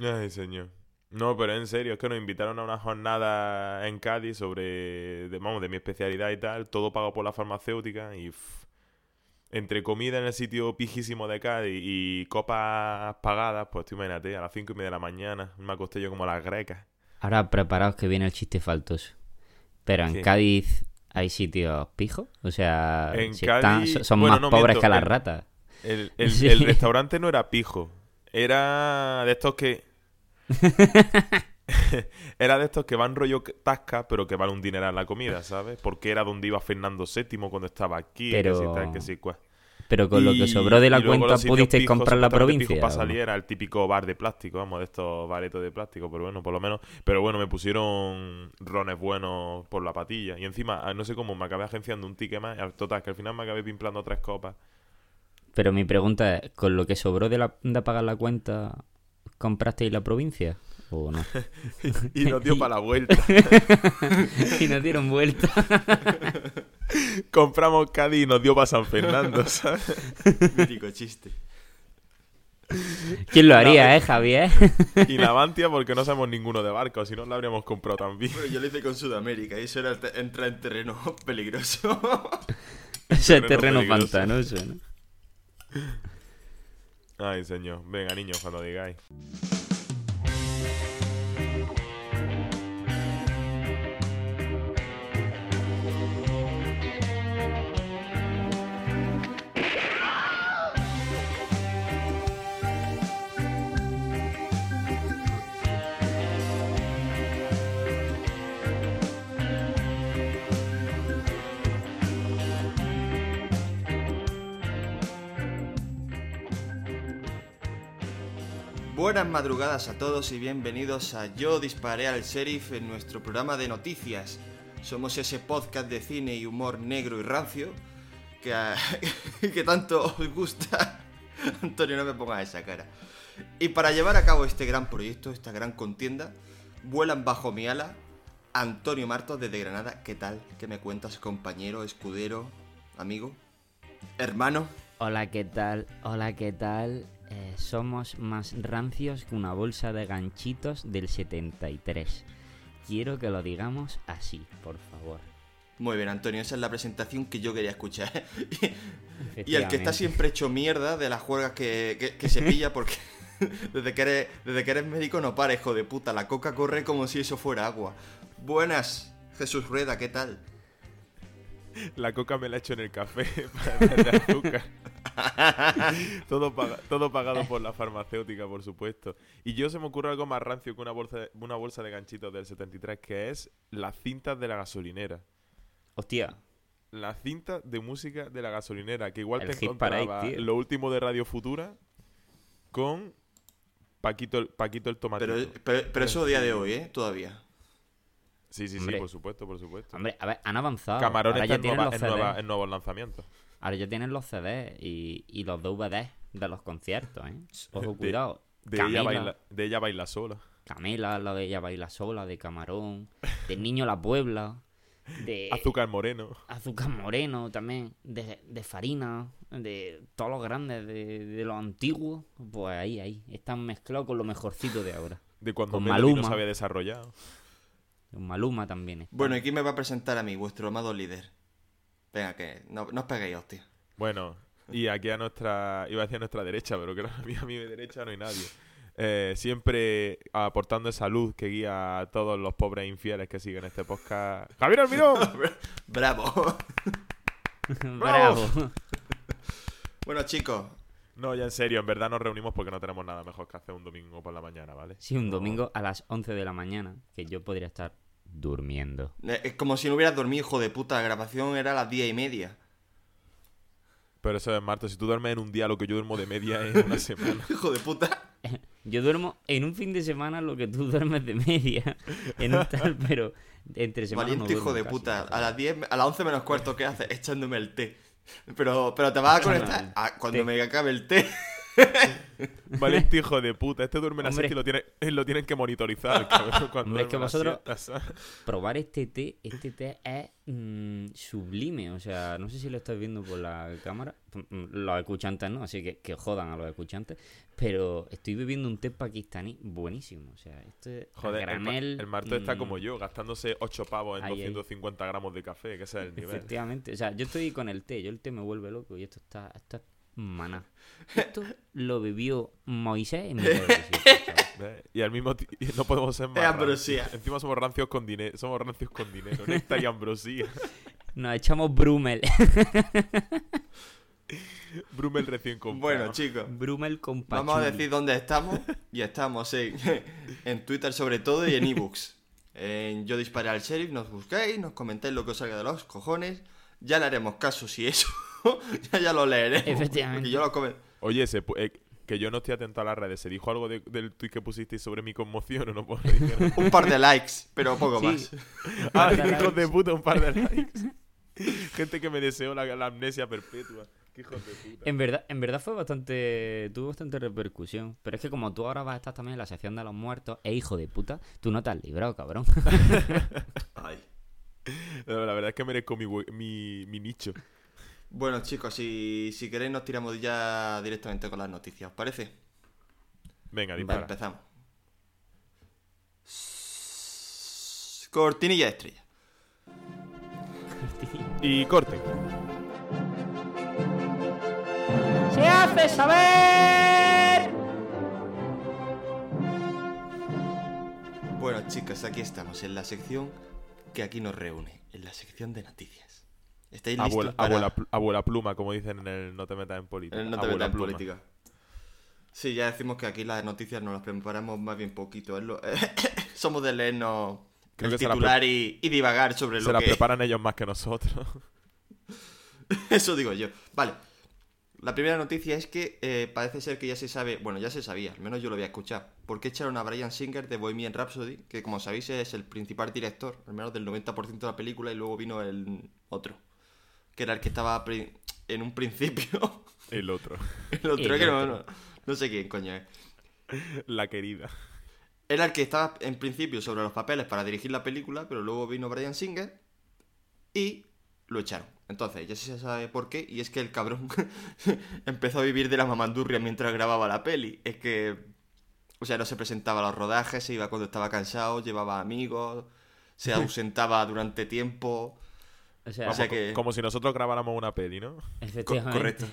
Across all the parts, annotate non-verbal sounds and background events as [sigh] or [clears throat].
Ay, señor. No, pero en serio, es que nos invitaron a una jornada en Cádiz sobre, de, vamos, de mi especialidad y tal, todo pago por la farmacéutica y pff, entre comida en el sitio pijísimo de Cádiz y copas pagadas, pues tú imagínate, a las cinco y media de la mañana me acosté yo como las grecas. Ahora preparaos que viene el chiste faltoso. Pero en ¿Qué? Cádiz hay sitios pijos. O sea, En si Cádiz- están- son bueno, más no, pobres miento, que las ratas. El, el- Sí. [laughs] el restaurante no era pijo, era de estos que... [laughs] [laughs] era de estos que van rollo tasca, pero que vale un dineral la comida, ¿sabes? Porque era donde iba Fernando VII cuando estaba aquí, que Pero- tal, que. Pero con lo que sobró de la cuenta pudisteis comprar la provincia. para salir era el típico bar de plástico, vamos, de estos baretos de plástico, pero bueno, por lo menos. Pero bueno, me pusieron rones buenos por la patilla. Y encima, ah, no sé cómo, me acabé agenciando un ticket más. Total, que al final me acabé pimplando tres copas. Pero mi pregunta es, ¿con lo que sobró de, la, de pagar la cuenta, comprasteis la provincia? ¿O no? [laughs] Y nos dio para la vuelta. [laughs] y nos dieron vuelta. [laughs] Compramos Cádiz y nos dio para San Fernando, ¿sabes? Mítico chiste. ¿Quién lo haría, eh, Javier? Y Navantia porque no sabemos ninguno de barcos, si no la habríamos comprado también. Bueno, yo lo hice con Sudamérica y eso era te- entrar en terreno peligroso. Ese es Terreno terreno pantanoso, ¿no? Ay, señor. Venga, niños, cuando digáis. Buenas madrugadas a todos y bienvenidos a Yo disparé al sheriff en nuestro programa de noticias. Somos ese podcast de cine y humor negro y rancio que, [laughs] que tanto os gusta. [laughs] Antonio, no me pongas esa cara. Y para llevar a cabo este gran proyecto, esta gran contienda, vuelan bajo mi ala Antonio Martos desde Granada. ¿Qué tal? ¿Qué me cuentas, compañero, escudero, amigo, hermano? Hola, ¿qué tal? Hola, ¿qué tal? Eh, somos más rancios que una bolsa de ganchitos del 73. Quiero que lo digamos así, por favor. Muy bien, Antonio, esa es la presentación que yo quería escuchar. [laughs] y el que está siempre hecho mierda de las juergas que, que- que se [laughs] pilla porque [laughs] desde que, eres, desde que eres médico no para, hijo de puta. La coca corre como si eso fuera agua. Buenas, Jesús Rueda, ¿qué tal? La coca me la he hecho en el café [laughs] para darle azúcar. [laughs] todo, paga- todo pagado por la farmacéutica, por supuesto. Y yo se me ocurre algo más rancio que una bolsa, de, una bolsa de ganchitos del 73, que es las cintas de la gasolinera. Hostia, Las cintas de música de la gasolinera, que igual El te encontraba lo último de Radio Futura con Paquito el, Paquito el tomatito. Pero, pero, pero eso a día de hoy, ¿eh? Todavía. Sí, sí, sí, por supuesto, por supuesto. hombre, a ver, han avanzado. Camarón Ahora está ya en, tienen nueva- los en nueva- CDs. en nuevos lanzamientos. Ahora ya tienen los CDs y, y los DVDs de los conciertos, ¿eh? Ojo, cuidado. De ella, baila, de ella baila sola. Camila, la de ella baila sola, de Camarón, de Niño La Puebla, de Azúcar Moreno. Azúcar Moreno también, de, de Farina, de todos los grandes, de, de los antiguos. Pues ahí, ahí. Están mezclados con lo mejorcito de ahora. De cuando Con Melody no Maluma. se había desarrollado. Maluma también. está. Bueno, ¿y quién me va a presentar a mí, vuestro amado líder? Venga, que no, no os peguéis, hostia. Bueno, y aquí a nuestra, iba a decir a nuestra derecha, pero creo que a mi, a mi derecha no hay nadie. Eh, siempre aportando esa luz que guía a todos los pobres infieles que siguen este podcast. [laughs] ¡Javier Almirón! ¡Bravo! [laughs] Bravo. bueno, chicos, No, ya en serio, en verdad nos reunimos porque no tenemos nada mejor que hacer un domingo por la mañana, ¿vale? Sí, un domingo a las 11 de la mañana, que yo podría estar durmiendo. es como si no hubieras dormido, hijo de puta. La grabación era a las diez y media. Pero eso es, Marto, si tú duermes en un día lo que yo duermo de media en una [laughs] semana. Hijo de puta. [laughs] Yo duermo en un fin de semana lo que tú duermes de media [laughs] en un tal, pero entre semana Valiente no hijo de casi. puta. A las 10, a las 11 menos cuarto, ¿qué haces? Echándome el té. Pero, pero te vas a conectar. Ah, cuando me acabe el té. Valente hijo de puta. Este duerme la siesta y lo, tiene, eh, lo tienen que monitorizar. [laughs] Hombre, es que vosotros-. Probar este té, este té es mm, sublime. O sea, no sé si lo estáis viendo por la cámara. Mm, Los escuchantes no, así que que jodan a los escuchantes. Pero estoy bebiendo un té pakistaní buenísimo. O sea, esto es a Joder, el, granel, el Marto está mm, como yo, gastándose 8 pavos en Ahí, ahí. 250 gramos de café, que ese es el nivel. Efectivamente. O sea, yo estoy con el té. Yo el té me vuelve loco y esto está... Esto es maná. Esto lo bebió Moisés en mitad del desierto, chaval. ¿Ves? Y al mismo tiempo no podemos ser más Es rancios. ambrosía. Encima somos rancios con dinero. Somos rancios con dinero. Néctar y ambrosía. [laughs] Nos echamos Brumel. [laughs] Brumel recién comprado. Bueno, chicos. Brumel con Vamos a pachuli. decir dónde estamos. Y estamos en, [laughs] en Twitter sobre todo y en ebooks. En Yo disparé al sheriff, nos buscáis, nos comentáis lo que os salga de los cojones. Ya le haremos caso si eso. [laughs] ya, ya lo leeremos. Efectivamente. Yo lo comen- Oye, se eh, que yo no estoy atento a las redes. ¿Se dijo algo de- del tuit que pusisteis sobre mi conmoción o no puedo decir? [laughs] Un par de likes, pero poco Sí. más. ¡Ah, hijos de [laughs] puta! Un par de likes. Gente que me deseó la, la amnesia perpetua. ¡Qué hijos de puta! En verdad, en verdad fue bastante. tuvo bastante repercusión. Pero es que como tú ahora vas a estar también en la sección de los muertos, e hijo de puta, tú no te has librado, cabrón. Ay. No, la verdad es que merezco mi, mi, mi nicho. Bueno, chicos, si, si queréis, nos tiramos ya directamente con las noticias. ¿Os parece? Venga, Vale, dispara. empezamos. Cortinilla de estrella. y corten. ¡Se hace saber! Bueno, chicos, aquí estamos, en la sección que aquí nos reúne, en la sección de noticias. ¿Estáis listos Abuela, para... abuela, abuela pluma, como dicen en el No te metas en política. No te Abuela metas en política. Sí, ya decimos que aquí las noticias nos las preparamos más bien poquito. lo- [laughs] Somos de leernos Creo el que se la titular y, y divagar sobre Se lo la que... preparan ellos más que nosotros. [laughs] Eso digo yo. Vale. La primera noticia es que eh, parece ser que ya se sabe, bueno, ya se sabía, al menos yo lo había escuchado, por qué echaron a Brian Singer de Bohemian Rhapsody, que como sabéis es el principal director, al menos del 90% de la película, y luego vino el otro, que era el que estaba en un principio. [laughs] El otro. el otro, El que no, otro. no, no sé quién coño es. La querida. Era el que estaba en principio sobre los papeles para dirigir la película, pero luego vino Brian Singer y lo echaron. Entonces, ya se sabe por qué, y es que el cabrón [laughs] empezó a vivir de la mamandurria mientras grababa la peli. Es que, o sea, no se presentaba a los rodajes, se iba cuando estaba cansado, llevaba amigos, se [laughs] ausentaba durante tiempo. O sea, O Vamos, sea co- que- Como si nosotros grabáramos una peli, ¿no? Co- correcto.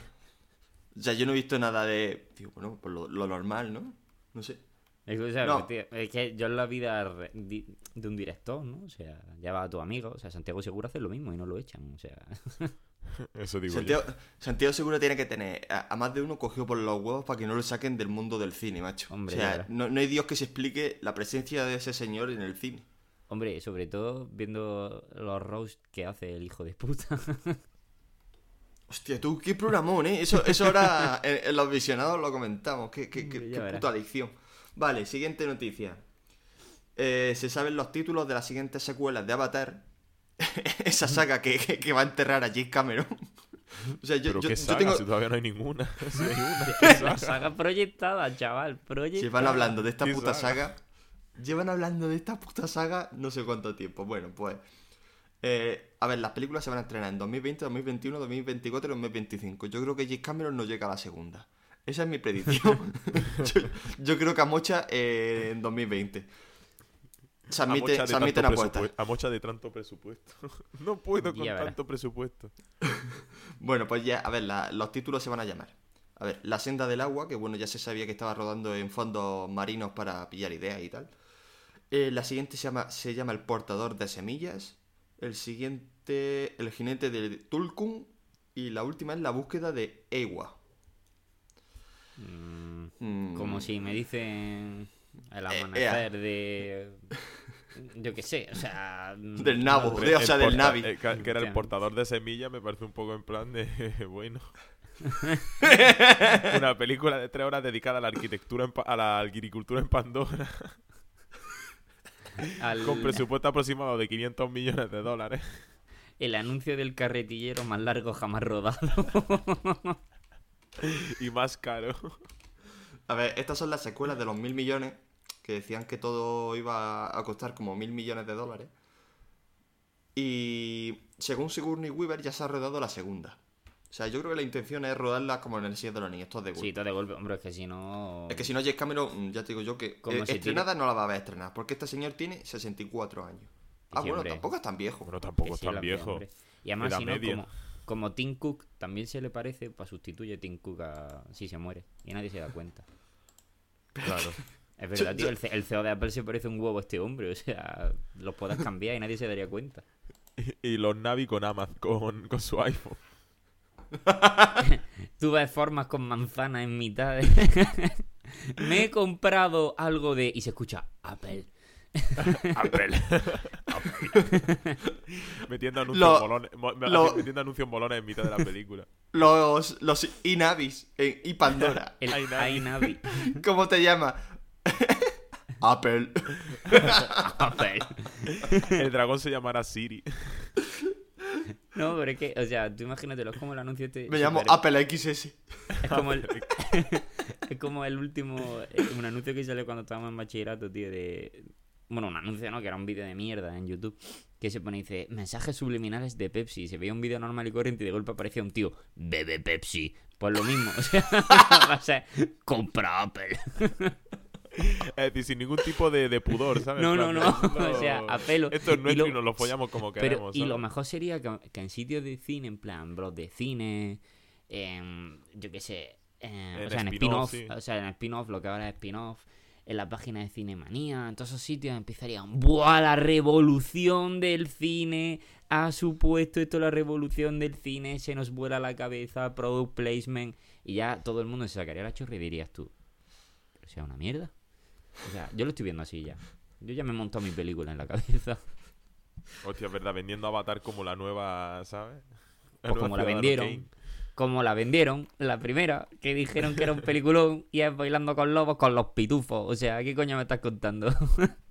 O sea, yo no he visto nada de... Digo, bueno, pues lo, lo normal, ¿no? No sé. Es que, o sea, No. es que yo en la vida de un director, ¿no? O sea, ya va a tu amigo, o sea, Santiago Seguro hace lo mismo y no lo echan, o sea. [laughs] Eso digo Santiago, Santiago seguro tiene que tener a, a más de uno cogido por los huevos para que no lo saquen del mundo del cine, macho. Hombre, o sea, no hay Dios que se explique la presencia de ese señor en el cine. Hombre, sobre todo viendo los roasts que hace el hijo de puta. [laughs] Hostia, tú, qué programón, ¿eh? Eso, eso ahora [laughs] en, en los visionados lo comentamos. Qué, qué, qué- qué puta adicción. Vale, siguiente noticia. Eh, se saben los títulos de las siguientes secuelas de Avatar. [laughs] Esa saga que, que- que va a enterrar a James Cameron. o sea, yo, Pero yo- qué yo saga, tengo... si todavía no hay ninguna. Si hay una. ¿qué La saga? saga proyectada, chaval, proyectada. Llevan hablando de esta ¿Qué puta saga? saga. Llevan hablando de esta puta saga no sé cuánto tiempo. Bueno, pues. eh, a ver, las películas se van a estrenar en 2020, 2021, 2024 y 2025. Yo creo que James Cameron no llega a la segunda. Esa es mi predicción. [laughs] yo, yo creo que a Mocha eh, en 2020. Se A admite, de se apuestas. presupue- A mocha de tanto presupuesto. [laughs] no puedo con Ya tanto presupuesto. [laughs] Bueno, pues ya, a ver, la- los títulos se van a llamar. A ver, La senda del agua, que bueno, ya se sabía que estaba rodando en fondos marinos para pillar ideas y tal. Eh, la siguiente se llama, se llama El portador de semillas. El siguiente, El jinete de Tulkun. Y la última es La búsqueda de Ewa. Mm, Mm, como si me dicen el Eh, amanecer de. [laughs] Yo qué sé, o sea. [laughs] Del nabo. no, de- o sea, El del porta- Navi. eh, que era el portador de semillas me parece un poco en plan de... [laughs] bueno. Una película de tres horas dedicada a la arquitectura, en Pa- a la agricultura en Pandora, al- con presupuesto aproximado de 500 millones de dólares. el anuncio del carretillero más largo jamás rodado. [laughs] y más caro. A ver, estas son las secuelas de los mil millones, que decían que todo iba a costar como mil millones de dólares. Y según Sigourney Weaver ya se ha rodado la segunda. O sea, yo creo que la intención es rodarla como en el Señor de los Niños, todo de golpe. Sí, todo de golpe. Hombre, es que si no... Es que si no, James Cameron, mm, ya te digo yo que Como eh, estrenada no la va a ver estrenada, porque este señor tiene 64 años. Ah, Sí, bueno, hombre. tampoco es tan viejo. Que tampoco es tan viejo. hombre. Y además, si no, como, como Tim Cook también se le parece, pues sustituye Tim Cook a... si se muere. Y nadie se da cuenta. Claro. [laughs] Es verdad, tío, el, el CEO de Apple se parece un huevo a este hombre. O sea, los puedes cambiar y nadie se daría cuenta. [laughs] Y los Navi con Amazon, con, con su iPhone. [laughs] Tú ves formas con manzanas en mitad de... [laughs] Me he comprado algo de... Y se escucha Apple. [laughs] Apple. metiendo anuncios Lo- bolones. lo- Metiendo anuncios bolones en mitad de la película. Los, los Inavis eh, y Pandora. El iNavi. ¿Cómo te llama? Apple. Apple. El dragón se llamará Siri. No, pero es que, o sea, tú imagínatelo, es como el anuncio este... Me llamo super- Apple XS. Es como el, [laughs] es como el último, un anuncio que sale cuando estábamos en bachillerato, tío, de... Bueno, un anuncio, ¿no? Que era un vídeo de mierda en YouTube. Que se pone y dice, mensajes subliminales de Pepsi. Se veía un vídeo normal y corriente y de golpe aparecía un tío, bebe Pepsi. Pues lo mismo, [laughs] o sea, va a ser, compra Apple. [laughs] Es decir, sin ningún tipo de, de pudor, ¿sabes? No, En no, no, [laughs] o sea, a pelo. Esto es Y nuestro y, lo- nos lo follamos como Pero, queremos. y lo mejor sería que, que en sitios de cine, en plan, bros de cine, em, yo qué sé, em, En o sea, en spin-off, o sea, en spin-off, lo que ahora es spin-off, en la página de Cinemanía, en todos esos sitios empezarían, ¡buah! La revolución del cine ha supuesto esto la revolución del cine, se nos vuela la cabeza, product placement, y ya todo el mundo se sacaría la chorra y dirías tú, o sea, una mierda. O sea, yo lo estoy viendo así ya. Yo ya me he montado mi película en la cabeza. [laughs] Hostia, es verdad, vendiendo Avatar como la nueva, ¿sabes? Pues nueva como la vendieron, Kane. como la vendieron, la primera, que dijeron que era un peliculón y es bailando con lobos con los pitufos. O sea, ¿qué coño me estás contando? [laughs]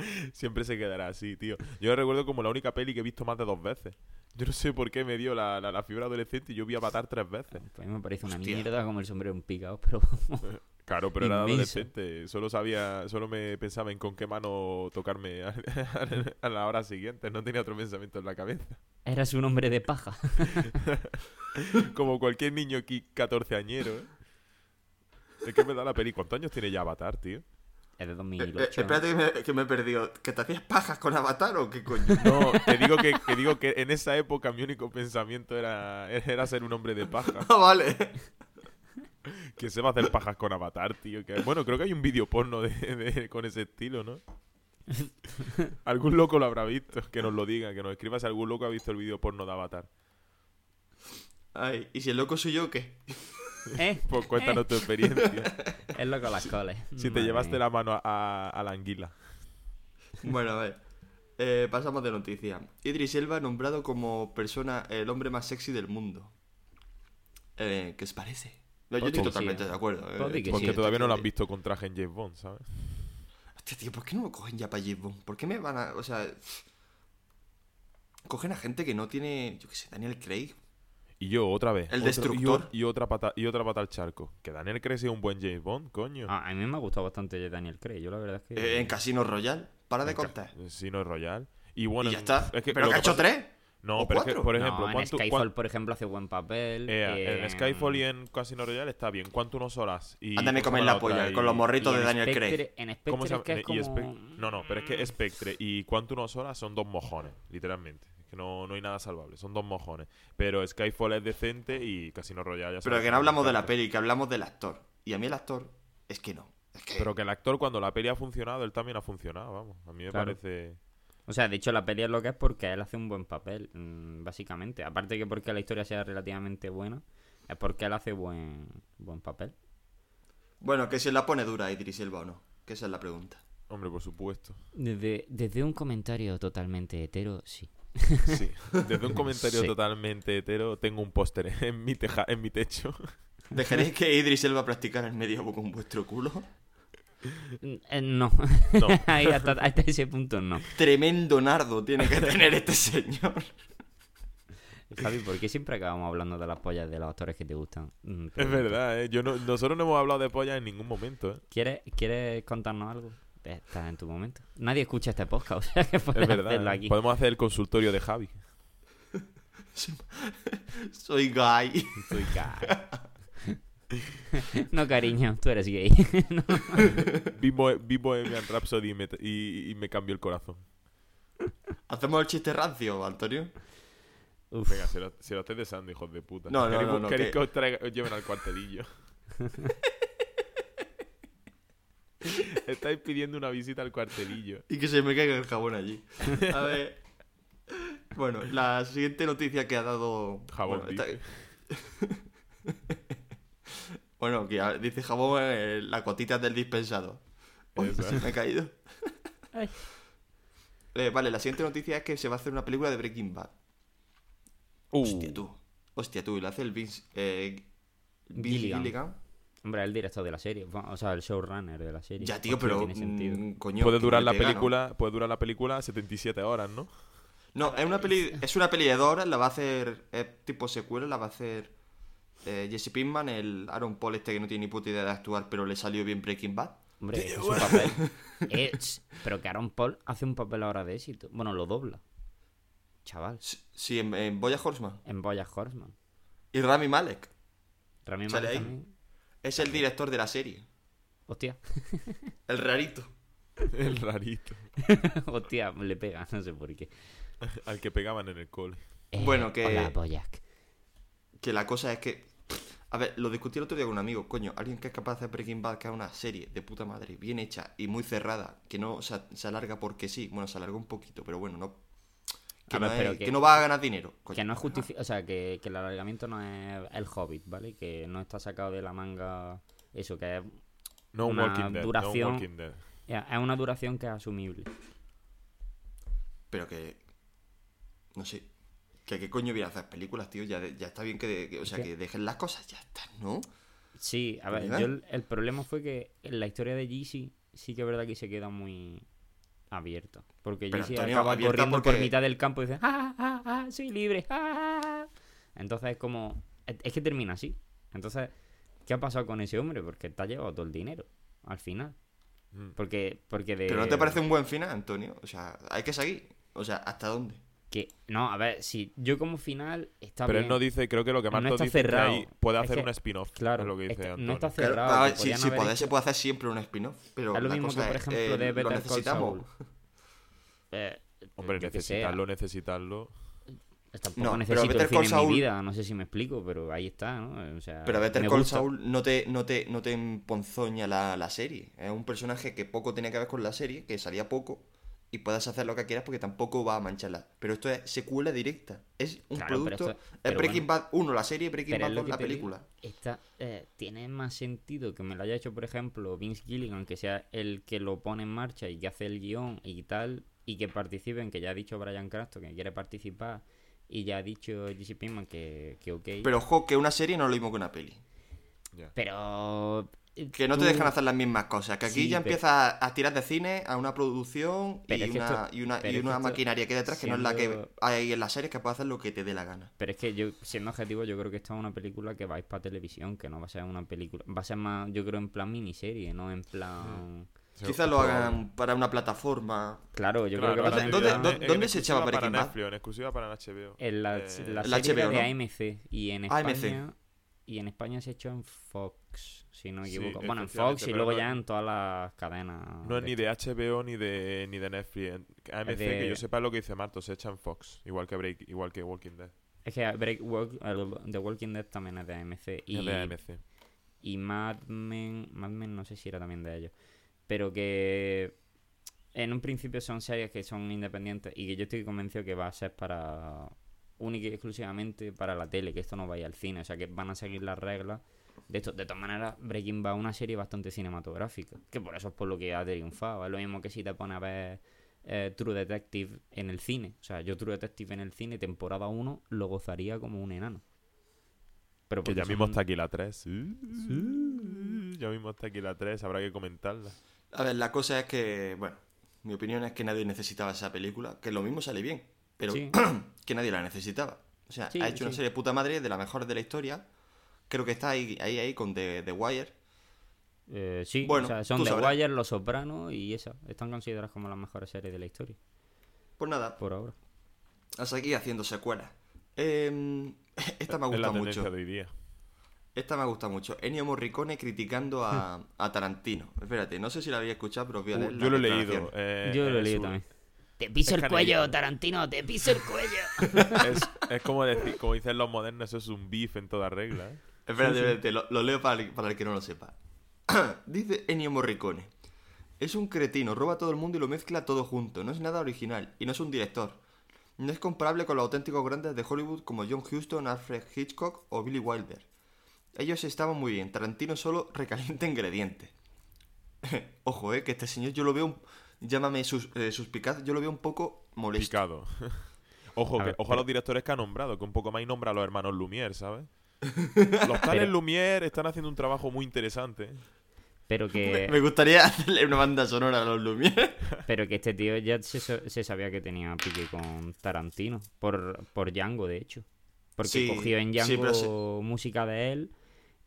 [laughs] Siempre se quedará así, tío. Yo recuerdo como la única peli que he visto más de dos veces. Yo no sé por qué me dio la, la, la fibra adolescente y yo vi Avatar tres veces. Pues a mí me parece una Hostia. mierda como el sombrero en picado, [laughs] pero [laughs] Claro, pero era adolescente. Solo sabía, solo me pensaba en con qué mano tocarme a, a la hora siguiente. No tenía otro pensamiento en la cabeza. eras un hombre de paja. Como cualquier niño aquí 14 añero, ¿eh? Es que me da la peli. ¿Cuántos años tiene ya Avatar, tío? Es de Eh, 2008. eh, espérate que me, que me he perdido. ¿Que te hacías pajas con Avatar o qué coño? [laughs] No, te digo que, que digo que en esa época mi único pensamiento era, era ser un hombre de paja. [laughs] Ah, vale. Que se va a hacer pajas con Avatar, tío. Que, bueno, creo que hay un vídeo porno de, de- con ese estilo, ¿no? [laughs] Algún loco lo habrá visto. Que nos lo diga, que nos escriba si algún loco ha visto el vídeo porno de Avatar. Ay, ¿y si el loco soy yo qué? ¿Eh? [laughs] Pues cuéntanos tu experiencia. [laughs] Es loco las coles. Si te Madre llevaste la mano a, la anguila. Bueno, a ver. Eh, pasamos de noticia. Idris Elba nombrado como persona el hombre más sexy del mundo. Eh, ¿Qué os parece? No, yo Pues estoy sí, totalmente eh. de acuerdo. eh, Pues Porque sí, todavía no lo han visto con traje en James Bond, ¿sabes? Hostia, tío, ¿por qué no lo cogen ya para James Bond? ¿Por qué me van a...? O sea... Cogen a gente que no tiene... Yo qué sé, Daniel Craig. Y yo, otra vez. El otro- destructor. Y, otra pata, y otra pata al charco. Que Daniel Craig sea un buen James Bond, coño. Ah, a mí me ha gustado bastante Daniel Craig. Yo la verdad es que... Eh, en Casino Royale. Para de contar. Sí, no es Royal. Y bueno, y ya está. es que ¿Pero que ha hecho pasa- tres? No, ¿O pero es que, cuatro? por No, ejemplo, en ¿cuánto- Skyfall, cuán- por ejemplo, hace buen papel. eh, eh, en Skyfall y en Casino Royale está bien. ¿Cuánto unos horas? Y Anda, me ¿cómo comen se la polla Y- con los morritos y de Daniel Spectre- Craig. En ¿Cómo Spectre es que es como... No, no, pero es que Spectre y Quantum unos horas son dos mojones, literalmente. Que no, no hay nada salvable, son dos mojones. Pero Skyfall es decente y Casino Royale ya Pero que no hablamos de la peli, que hablamos del actor. Y a mí el actor es que no. Es que... Pero que el actor cuando la peli ha funcionado, él también ha funcionado, vamos. A mí me Claro. parece... O sea, de hecho la peli es lo que es porque él hace un buen papel, mm, básicamente. Aparte que porque la historia sea relativamente buena, es porque él hace buen, buen papel. Bueno, que se la pone dura Idris Elba o no. Que esa es la pregunta. Hombre, por supuesto. Desde, desde un comentario totalmente hetero, sí. [laughs] Sí. Desde un comentario Sí. totalmente hetero, tengo un póster [laughs] en mi teja, en mi techo. [laughs] ¿Dejaréis que Idris Elba practicara el medio con vuestro culo? Mm, eh, no, No. Ahí hasta, hasta ese punto no. Tremendo nardo tiene que tener este señor. Javi, ¿por qué siempre acabamos hablando de las pollas de los actores que te gustan? Mm, Es verdad, ¿eh? Yo no, nosotros no hemos hablado de pollas en ningún momento, ¿eh? ¿Quieres, ¿Quieres contarnos algo? Estás en tu momento. Nadie escucha este podcast, [laughs] o sea que puedes Es verdad. hacerlo ¿eh? aquí. Podemos hacer el consultorio de Javi. [laughs] Soy gay. Soy gay. [laughs] no, cariño, tú eres gay. No. Vi, Bo- vi Bohemian Rhapsody y me, y- y me cambió el corazón. ¿Hacemos el chiste rancio, Antonio? Uf, Venga, se lo, se lo estáis deseando, hijos de puta. No, no, ¿Queréis, no, no, queréis que- que os, traiga- os lleven al cuartelillo? [laughs] Estáis pidiendo una visita al cuartelillo. Y que se me caiga el jabón allí. A ver. Bueno, la siguiente noticia que ha dado. Jabón, bueno, esta- dice. [laughs] bueno, que dice jabón eh, la cotita del dispensador. Uy, se me ha caído. [laughs] Ay. Eh, vale, la siguiente noticia es que se va a hacer una película de Breaking Bad. Uh, Hostia, tú. Hostia, tú. Y la hace el Vince. Eh, Vince Gilligan. Gilligan. Hombre, el director de la serie, o sea, el showrunner de la serie. Ya, tío, pero. tiene sentido. mm, coño, puede durar la pega, ¿no? película, puede durar la película 77 horas, ¿no? No, es una peli, es una peli de dos horas, la va a hacer, es tipo secuela, la va a hacer eh, Jesse Pinkman, el Aaron Paul este que no tiene ni puta idea de actuar, pero le salió bien Breaking Bad. Hombre, es su papel. [laughs] Eh, pero que Aaron Paul hace un papel ahora de éxito. Bueno, lo dobla. Chaval. Sí, en, en Boya Horseman. En Boyack Horseman. Y Rami Malek Rami Sale Malek ahí. también. Es el director de la serie. Hostia. [laughs] El rarito. El rarito. [laughs] Hostia, le pega, no sé por qué. Al que pegaban en el cole. Eh, Bueno, que- Hola, Boyack. Que la cosa es que... A ver, lo discutí el otro día con un amigo. Coño, alguien que es capaz de hacer Breaking Bad, que es una serie de puta madre, bien hecha y muy cerrada, que no se, se alarga porque sí. Bueno, se alarga un poquito, pero bueno, no... Que, no, es- que- que no va a ganar dinero. coño. Que no es justificado, o sea, que, que el alargamiento no es el Hobbit, ¿vale? Que no está sacado de la manga eso, que es, No un Una Walking Dead. duración- No un Walking Dead. es una duración que es asumible. Pero que. No sé. Que qué coño viene a hacer películas, tío. Ya, de- ya está bien que, que- O sea, ¿Qué? que dejen las cosas, ya está, ¿no? Sí, a ver, yo el, el problema fue que en la historia de Yeezy sí que es verdad que se queda muy abierto. Porque Pero, Antonio, acaba corriendo por mitad del campo y dice, ¡ah, ah, ah! Soy libre, ¡ah, ah, ah". Entonces es como, es es que termina así. Entonces, ¿qué ha pasado con ese hombre? Porque te ha llevado todo el dinero al final. Mm. Porque, porque de... Pero ¿no te parece un buen final, Antonio? O sea, hay que seguir. O sea, ¿hasta dónde? Que, no, a ver, si yo como final está Pero bien. él no dice, creo que lo que No Marto está dice es que cerrado. ahí puede Es hacer que- un spin-off. Claro, es lo que dice es que no Antonio. está Claro, cerrado. a ver, que sí, podían sí, haber poder, hecho- se puede hacer siempre un spin-off. Pero Es lo la mismo cosa que, por es, ejemplo, eh, de lo Better Call necesitamos. Saul. [laughs] Eh, Hombre, necesitarlo, necesitarlo. Tampoco No, pero necesito el Better Call en Saul- mi vida, no sé si me explico, pero ahí está, ¿no? O sea, Pero Better Call gusta. Saul no te, no te, no te emponzoña la, la serie. Es un personaje que poco tenía que ver con la serie, que salía poco, y puedes hacer lo que quieras porque tampoco va a mancharla. Pero esto es secuela directa. Es un Claro, pero producto. esto- es pero Breaking bueno. Bad 1, la serie, Breaking Pero Bad es lo 2, que la digo, película. Esta, eh, tiene más sentido que me lo haya hecho, por ejemplo, Vince Gilligan, que sea el que lo pone en marcha y que hace el guion y tal, y que participen, que ya ha dicho Brian Cranston que quiere participar, y ya ha dicho Jesse Pinkman que, que ok. Pero ojo, que una serie no es lo mismo que una peli. Pero... eh, Que no te dejan hacer las mismas cosas. Que aquí Sí, ya pero- empieza a tirar de cine a una producción Pero y, es que una, esto- y una, y maquinaria que hay detrás que no es la que hay ahí en las series que puede hacer lo que te dé la gana. Pero es que yo, siendo objetivo, yo creo que esta es una película que vais para televisión, que no va a ser una película. Va a ser más, yo creo, en plan miniserie, no en plan. Sí, Quizás lo hagan para una plataforma. Claro, yo Claro, creo que va a ¿Dónde- ser en dónde- dónde- se echaba para Breaking Bad? Netflix, en exclusiva para HBO. En la, Eh, la el serie HBO, de ¿no? AMC y en AMC. España y en España se echó en Fox, si no me Sí, equivoco. bueno, en Fox y luego no- ya en todas las cadenas. No es ni de HBO ni de, ni de Netflix. AMC, de- que yo sepa lo que dice Marto, se echa en Fox. Igual que Break, igual que Walking Dead. Es que Break, Walk- el- The Walking Dead también es de AMC. Y, Es de AMC. y Mad Men, Mad Men no sé si era también de ellos. Pero que en un principio son series que son independientes y que yo estoy convencido que va a ser para única y exclusivamente para la tele, que esto no vaya al cine, o sea que van a seguir las reglas de esto. De todas maneras, Breaking Bad es una serie bastante cinematográfica, que por eso es por lo que ha triunfado. Es lo mismo que si te pones a ver eh, True Detective en el cine. O sea, yo True Detective en el cine, temporada 1, lo gozaría como un enano. Pero Que ya mismo son- está aquí la 3. Ya mismo está aquí la 3, habrá que comentarla. A ver, la cosa es que, bueno, mi opinión es que nadie necesitaba esa película, que lo mismo sale bien, pero Sí. [clears throat] que nadie la necesitaba. O sea, Sí, ha hecho una serie de puta madre de las mejores de la historia. Creo que está ahí, ahí, ahí con The, The Wire. Eh, sí, Bueno, o sea, son The sabrás. Wire, Los Sopranos y esa. Están consideradas como las mejores series de la historia, Pues nada, por ahora. a seguir haciendo secuelas. [laughs] Eh, esta me ha es la gustado mucho. de hoy día. Esta me ha gustado mucho. Ennio Morricone criticando a, a Tarantino. Espérate, no sé si la había escuchado, pero os voy a Uh, leer la yo lo he leído. eh, Yo lo he leído también. Te piso Es el cuello, Tarantino, te piso el cuello. [laughs] Es, es como decir, como dicen los modernos, eso es un beef en toda regla. ¿eh? Espérate, espérate, lo, lo leo para el, para el que no lo sepa. [clears throat] Dice Ennio Morricone. Es un cretino, roba a todo el mundo y lo mezcla todo junto. No es nada original y no es un director. No es comparable con los auténticos grandes de Hollywood como John Huston, Alfred Hitchcock o Billy Wilder. Ellos estaban muy bien, Tarantino solo recalienta [laughs] ingredientes. [laughs] Ojo, eh, que este señor yo lo veo, un- llámame sus, eh, suspicaz, yo lo veo un poco molesto. Picado. [laughs] Ojo, A que, ver, ojo a los directores que ha nombrado, que un poco más y nombra a los hermanos Lumière, ¿sabes? [laughs] Los tales Pero- Lumière están haciendo un trabajo muy interesante. Pero Me, que, [laughs] me gustaría hacerle una banda sonora a los Lumière. [laughs] pero que este tío ya se, sa- se sabía que tenía pique con Tarantino. Por, por Django, de hecho. Porque Sí, cogió en sí, Django pero música de él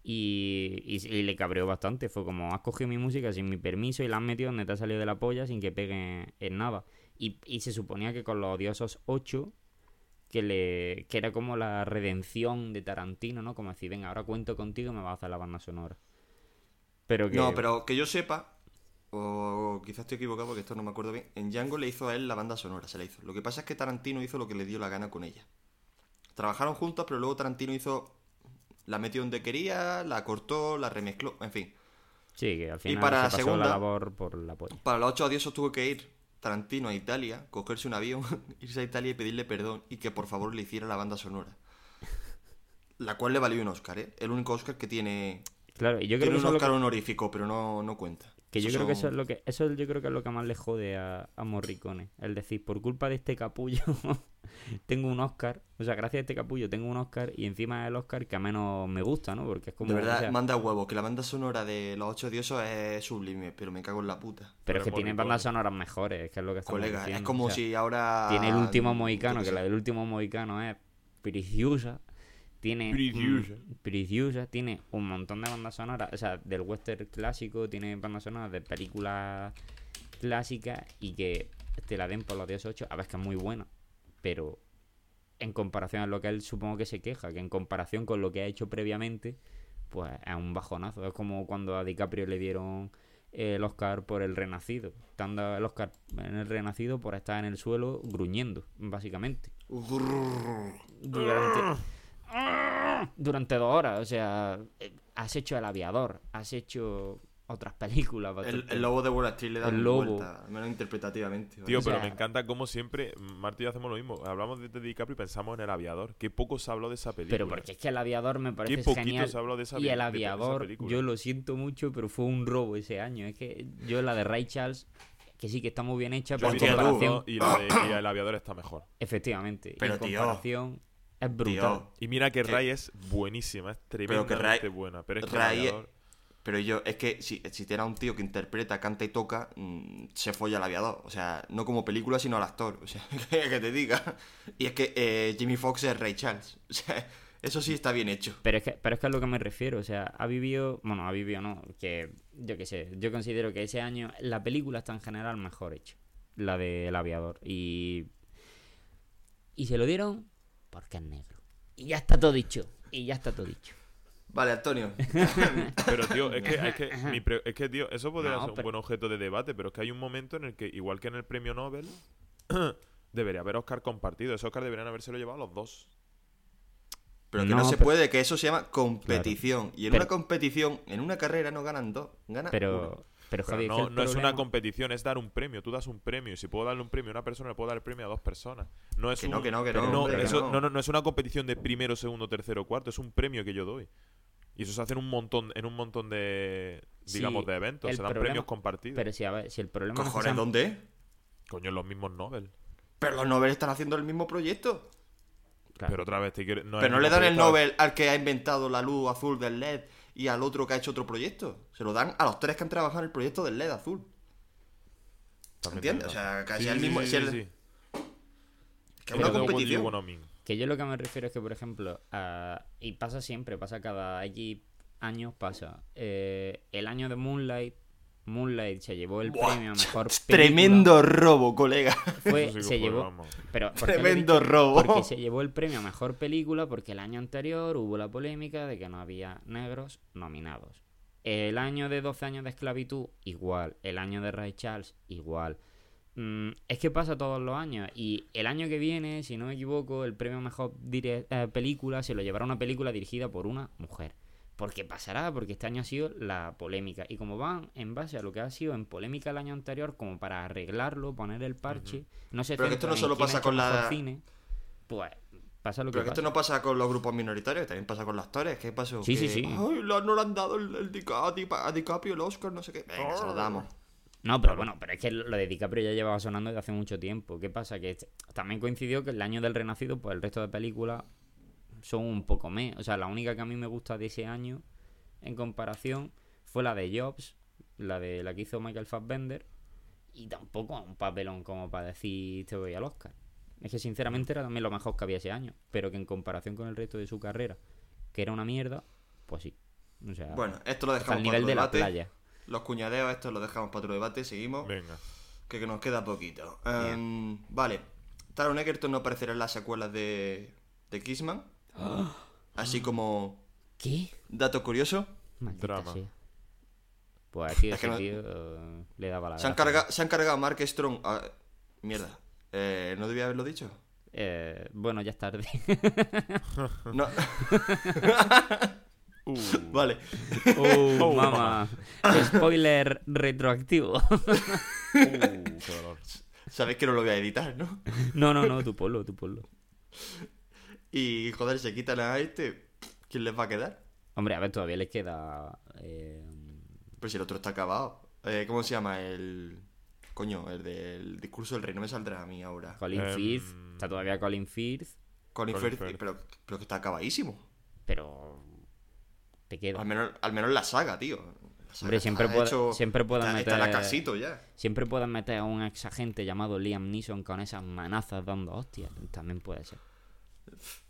y, y- y le cabreó bastante. Fue como, has cogido mi música sin mi permiso y la has metido donde te ha salido de la polla sin que pegue en nada. Y, y se suponía que con los odiosos 8, que, le, que era como la redención de Tarantino, ¿no? Como decir, venga, ahora cuento contigo y me vas a hacer la banda sonora. Pero que... No, pero que yo sepa, o quizás estoy equivocado porque esto no me acuerdo bien, en Django le hizo a él la banda sonora, se la hizo. Lo que pasa es que Tarantino hizo lo que le dio la gana con ella. Trabajaron juntos, pero luego Tarantino hizo... La metió donde quería, la cortó, la remezcló, en fin. Sí, que al final para se pasó segunda- la labor por la polla. Para los ocho odiosos tuvo que ir Tarantino a Italia, cogerse un avión, [laughs] irse a Italia y pedirle perdón y que por favor le hiciera la banda sonora. La cual le valió un Oscar, ¿eh? El único Oscar que tiene... Claro, y yo creo tiene que un Oscar que, honorífico, pero no, no cuenta. Que yo creo que eso es lo que eso yo creo que es lo que más le jode a, a Morricone, el decir, por culpa de este capullo [laughs] tengo un Oscar, o sea, gracias a este capullo tengo un Oscar y encima el Oscar que a menos me gusta, ¿no? Porque es como De verdad, o sea, manda huevos, que la banda sonora de Los Ocho Diosos es sublime, pero me cago en la puta. pero es que tiene bandas sonoras mejores, que es lo que estamos Colega, es diciendo, como o sea, si ahora... tiene el último mohicano, que la del último mohicano es preciosa. Tiene Preciosa. preciosa, tiene un montón de bandas sonoras, o sea, del western clásico, tiene bandas sonoras de películas clásicas y que te la den por los 18, a ver que es muy buena, pero en comparación a lo que él supongo que se queja, que en comparación con lo que ha hecho previamente, pues es un bajonazo. Es como cuando a DiCaprio le dieron el Oscar por el Renacido. Dando el Oscar en el Renacido por estar en el suelo gruñendo, básicamente. Durante, durante dos horas. O sea, eh, has hecho El Aviador, has hecho otras películas. El, lobo de Wall Street le da El lobo. al menos interpretativamente. ¿vale? Tío, O pero sea- me encanta como siempre, Marta y yo hacemos lo mismo. Hablamos de, de DiCaprio y pensamos en el aviador. Qué poco se habló de esa película. Pero porque es que El Aviador me parece poquito genial. se habló de esa y El de- de esa Aviador, yo lo siento mucho, pero fue un robo ese año. Es que yo la de Ray Charles, que sí que está muy bien hecha, Yo pero en tú. comparación, y la de y el aviador está mejor. efectivamente, Pero, en tío, comparación es brutal. Tío, Y mira que Que- Ray es buenísima, es tremendamente Ray- buena. Pero es que Ray- el aviador... pero yo, es que si, si tiene a un tío que interpreta, canta y toca, mm, se folla al aviador. O sea, no como película, sino al actor. O sea, [laughs] que, que te diga. Y es que eh, Jimmy Fox es Ray Charles. [laughs] O sea, eso sí está bien hecho. Pero es, que, pero es que a lo que me refiero, o sea, ha vivido, bueno, ha vivido no, que yo qué sé, yo considero que ese año la película está en general mejor hecha, la del aviador. Y, y se lo dieron porque es negro. Y ya está todo dicho, y ya está todo dicho. Vale, Antonio. [laughs] Pero, tío, es que, es que, mi pre- es que, tío, eso podría No, ser un pero- buen objeto de debate, pero es que hay un momento en el que, igual que en el premio Nobel, [clears throat] debería haber Oscar compartido. Ese Oscar deberían habérselo llevado los dos. Pero que No, no, se pero- puede, que eso se llama competición. Y en Pero- una competición, en una carrera no ganan dos, gana uno. Pero, pero, Pero joder, no, es una competición, es dar un premio. Tú das un premio. Y si puedo darle un premio a una persona, le puedo dar el premio a dos personas. No es Que un- no, que no, que no. no, hombre, que eso- no. no, no, no es una competición de primero, segundo, tercero, cuarto. Es un premio que yo doy. Y eso se hace en un montón, en un montón de, digamos, Sí, de eventos. Se dan problema- premios compartidos. Pero si, a ver, si el problema es que Cojones, sean- ¿dónde? Coño, los mismos Nobel. Pero los Nobel están haciendo el mismo proyecto. Claro. Pero otra vez, te quiero- no es Pero no le dan el. Nobel al que ha inventado la luz azul del LED y al otro que ha hecho otro proyecto. Se lo dan a los tres que han trabajado en el proyecto del LED azul. También ¿Entiendes? O sea, que Sí, el mismo- sí, si el- sí, sí. Que es una competición. Que yo lo que me refiero es que, por ejemplo, ah, y pasa siempre, pasa cada X años, pasa. eh, el año de Moonlight, Moonlight se llevó el Buah, premio a mejor película. Tremendo robo, colega. Fue- sí se llevó. Pero, ¿por qué lo he Tremendo robo. Porque se llevó el premio a mejor película porque el año anterior hubo la polémica de que no había negros nominados. El año de 12 años de esclavitud, igual. El año de Ray Charles, igual. Mm, es que pasa todos los años. Y el año que viene, si no me equivoco, el premio a mejor dire- eh, película se lo llevará una película dirigida por una mujer. Porque pasará, porque este año ha sido la polémica. Y como van en base a lo que ha sido en polémica el año anterior, como para arreglarlo, poner el parche, no se Pero que esto no solo pasa con la- cine, pues pasa lo que Pero que pasa. esto no pasa con los grupos minoritarios, también pasa con los actores. ¿Qué pasó? Sí, sí, Que, sí. Ay, no le han dado el, el Dica- a, Di- a DiCaprio el Oscar, no sé qué. Venga, se lo damos. No, pero bueno, pero es que lo de DiCaprio ya llevaba sonando desde hace mucho tiempo. ¿Qué pasa? Que también coincidió que el año del Renacido, pues el resto de películas son un poco me. O sea, la única que a mí me gusta de ese año, en comparación, fue la de Jobs, la de la que hizo Michael Fassbender, y tampoco un papelón como para decir te voy al Oscar. Es que sinceramente era también lo mejor que había ese año, pero que en comparación con el resto de su carrera, que era una mierda, pues sí. O sea, Bueno, esto lo dejamos para otro de la debate. playa. Los cuñadeos, estos los dejamos para otro debate. Seguimos. Venga. Que, que nos queda poquito. Em, vale. Taron Egerton no aparecerá en las secuelas de, de Kissman. [gasps] Así como ¿Qué? dato curioso. Maldita Drama. sea. Pues tío, Es que ese no- tío eh, le daba la Se han, gracia. carga- se han cargado a Mark Strong. a- Mierda. Eh, ¿No debía haberlo dicho? Eh, bueno, ya es tarde. [laughs] No. [laughs] Uh, vale. oh, Oh, mamá. Spoiler retroactivo. [laughs] uh, qué dolor. Sabéis que no lo voy a editar, ¿no? no, no, no, tú ponlo, tú ponlo. Y joder, se quitan a este. ¿Quién les va a quedar? Hombre, a ver, todavía les queda. eh, Pues si el otro está acabado. Eh, ¿Cómo se llama? El. Coño, el del discurso del rey. No me saldrá a mí ahora. Colin Em, Firth. Está todavía Colin Firth. Colin Colin Firth, Firth. Pero, pero que está acabadísimo. Pero. Te queda. Al menos, al menos la saga, tío. La saga Hombre, siempre puede- hecho- siempre pueden está, está en la meter- casito ya. Siempre pueden meter a un ex agente llamado Liam Neeson con esas manazas dando hostias. También puede ser.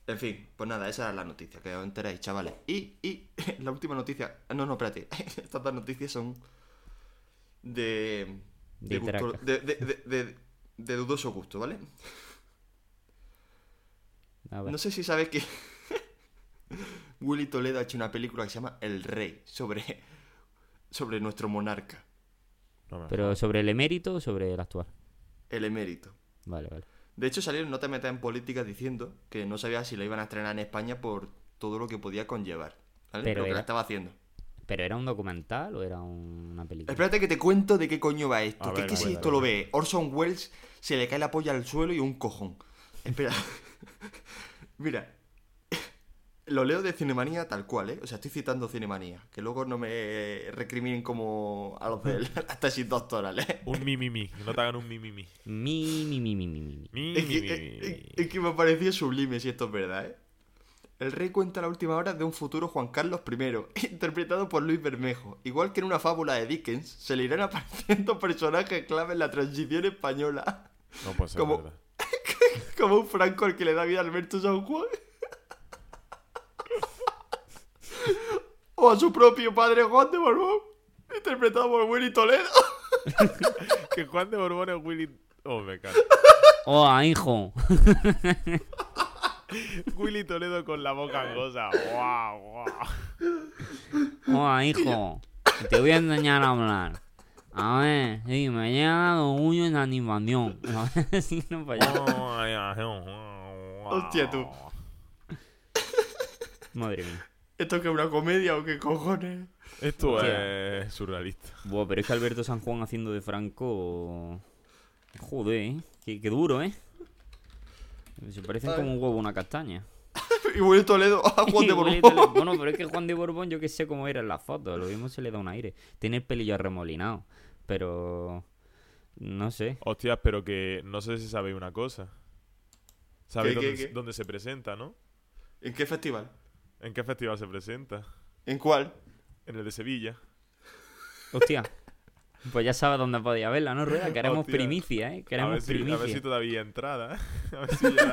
En fin, pues nada, esa es la noticia, que os enteráis, chavales. Y, y [laughs] la última noticia. ah, No, no, espérate. [laughs] Estas dos noticias son de. De, De gusto- de, de- de- de- de dudoso gusto, ¿vale? A ver. No sé si sabes que [laughs] Willy Toledo ha hecho una película que se llama El Rey, sobre, sobre nuestro monarca, No Pero sobre el emérito o sobre el actual. el emérito. Vale, vale. De hecho, salieron No te metas en política diciendo que no sabía si la iban a estrenar en España por todo lo que podía conllevar. ¿vale? Pero Pero que era- la estaba haciendo. ¿Pero era un documental o era una película? Espérate que te cuento de qué coño va esto. Que es que si esto lo ve Orson Welles, se le cae la polla al suelo y un cojón. Espera. [laughs] Mira. Lo leo de Cinemanía tal cual, ¿eh? O sea, estoy citando Cinemanía. Que luego no me recriminen como a los de [laughs] las tesis doctorales. Un mi, mi, mi. Que no te hagan un mi, mi, mi. Mi, mi, mi, mi, mi, mi. Mi, Es mi, que, mi, es- mi. es- es que me ha parecido sublime si esto es verdad, ¿eh? El rey cuenta la última hora de un futuro Juan Carlos I, [laughs] interpretado por Luis Bermejo. Igual que en una fábula de Dickens, se le irán apareciendo [laughs] personajes clave en la transición española, No puede ser como- verdad. como un Franco al que le da vida a Alberto San Juan. O a su propio padre Juan de Borbón, interpretado por Willy Toledo. [laughs] Que Juan de Borbón es Willy. Oh, me cago. ¡Oh, hijo! [laughs] Willy Toledo con la boca angosa. ¡Guau, guau! ¡Oh, hijo! Te voy a enseñar a hablar. A ver, sí, me llega lo uño en animación. A ver si no. Hostia, tú. Madre mía. ¿Esto que es una comedia o qué cojones? Esto Hostia. es surrealista. Buah, pero es que Alberto San Juan haciendo de Franco. Joder, ¿eh? Qué, qué duro, ¿eh? Se parecen Ay. como un huevo a una castaña. [laughs] Y Willy Toledo a [laughs] Juan de Borbón. Bueno, pero es que Juan de Borbón, yo que sé cómo era en las fotos. Lo mismo se le da un aire. Tiene el pelillo arremolinado. Pero. No sé. Hostias, pero que no sé si sabéis una cosa. ¿Sabéis ¿Qué, qué, dónde, qué? dónde se presenta, no? ¿En qué festival? ¿En qué festival se presenta? ¿En cuál? En el de Sevilla. Hostia. Pues ya sabes dónde podía verla, ¿no, Rueda? Queremos Hostia. primicia, ¿eh? A Queremos ver, si, a ver primicia. si todavía entrada. ¿eh? [laughs] A ver si ya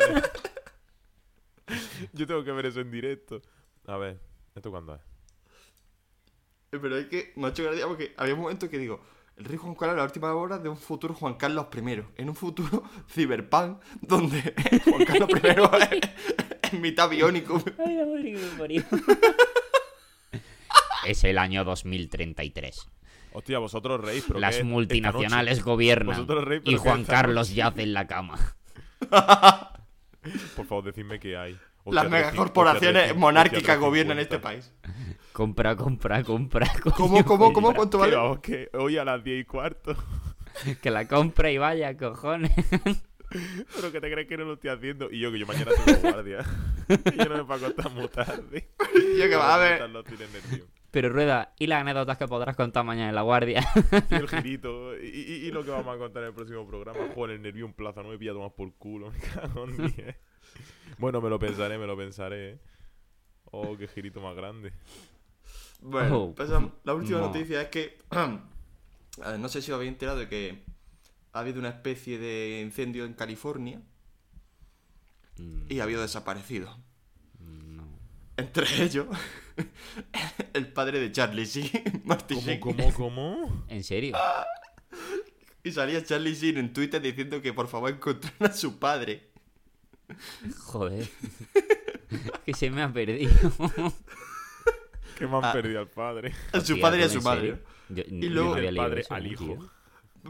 Yo tengo que ver eso en directo. A ver, ¿esto cuándo es? Pero es que me ha hecho gracia porque había un momento que digo, el rey Juan Carlos, la última hora de un futuro Juan Carlos I, en un futuro [laughs] cyberpunk donde [laughs] Juan Carlos I mitad biónico. Ay, la madre que me parió. [laughs] Es el año 2033. Hostia, vosotros reís, pero Las multinacionales gobiernan. Vosotros reís, pero Y ¿qué Juan Carlos yace en la cama. [laughs] Por favor, decidme qué hay. Hostia, Las megacorporaciones hostia, monárquicas hostia, gobiernan 350. este país. Compra, compra, compra. coño, ¿Cómo, cómo, cómo? ¿Cuánto Que vale? vamos, que hoy a las 10 y cuarto. [laughs] Que la compra y vaya, cojones. [laughs] Pero que te crees que no lo estoy haciendo. Y yo, que yo mañana tengo guardia. [laughs] y yo no me puedo acostar muy tarde. [laughs] Yo que va a ver. Pero Rueda, ¿y las anécdotas que podrás contar mañana en la guardia? Y el girito. Y, y- y lo que vamos a contar en el próximo programa. Joder, el nervio en plaza. No me pilla tomar por culo. Me cago en 10. Bueno, me lo pensaré, me lo pensaré. ¿eh? Oh, qué girito más grande. Bueno, Oh, pasamos- la última no. noticia es que. [clears throat] no sé si os habéis enterado de que ha habido una especie de incendio en California Mm, y ha habido desaparecidos. no. Entre ellos, [laughs] el padre de Charlie Sheen, [laughs] ¿Cómo, Sheen. cómo, cómo? ¿En serio? [laughs] Y salía Charlie Sheen en Twitter diciendo que por favor encontraran a su padre. Joder. que se me ha perdido. Que me han Ah. perdido al padre. A su padre y a ¿tú su madre. Yo- Y yo luego no había el padre eso, al tío.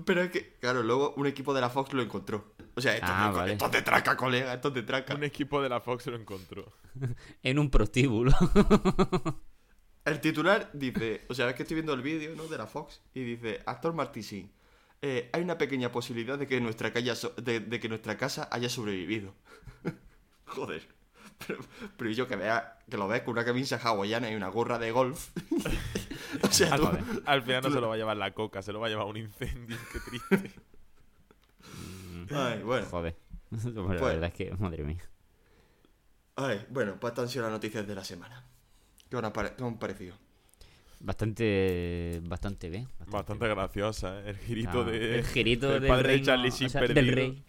Pero es que, claro, luego un equipo de la Fox lo encontró. O sea, esto, Ah, es, de, vale. esto es de traca, colega, esto es de traca. Un equipo de la Fox lo encontró. [laughs] En un prostíbulo. [laughs] El titular dice, o sea, es que estoy viendo el vídeo, ¿no? De la Fox y dice, actor Marty Sheen, eh, hay una pequeña posibilidad de que nuestra, calle so- de, de que nuestra casa haya sobrevivido. [laughs] Joder. Pero, pero yo que vea, que lo ves con una camisa hawaiana y una gorra de golf. [laughs] o sea, tú-. Al final no se lo va a llevar la coca, se lo va a llevar un incendio. Qué triste. Ay, bueno. Joder. [laughs] La Pues- verdad es que, madre mía. Ay, bueno, pues estas han sido las noticias de la semana. ¿Qué os han, pare- qué os han parecido? Bastante, bastante bien. Bastante graciosa, ¿eh? El girito Ah, de. el girito del del padre de Charlie o Sheen sea, perdido. del rey.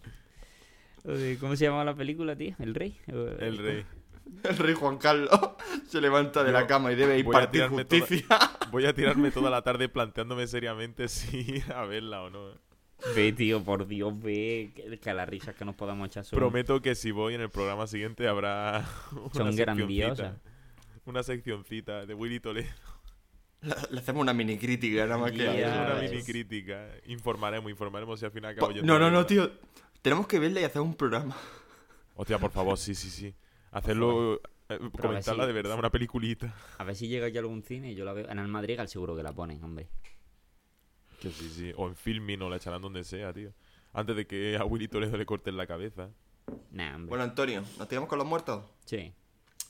¿Cómo se llamaba la película, tío? ¿El rey? El rey. [laughs] El rey Juan Carlos [laughs] se levanta de Yo la cama y debe impartir tirarme toda- justicia. [laughs] Voy a tirarme toda la tarde planteándome seriamente si ir a verla o no. Ve, tío, por Dios, ve. Que, que las risas que nos podamos echar son, Prometo que si voy en el programa siguiente habrá una son grandiosas. Una seccioncita de Willy Toledo. Le hacemos una mini crítica, nada más que. Una mini crítica. Informaremos, informaremos si al final acabo yendo No, no, no, tío. Tenemos que verla y hacer un programa. [laughs] Hostia, por favor, sí, sí, sí. Hacerlo. eh, comentarla si- de verdad, una peliculita. A ver si llega ya algún cine y yo la veo. En el Madrigal seguro que la ponen, hombre. Que sí, sí. O en filming o la echarán donde sea, tío. Antes de que a Willy Toledo le corten la cabeza. Nah, hombre. Bueno, Antonio, ¿nos tiramos con los muertos? Sí.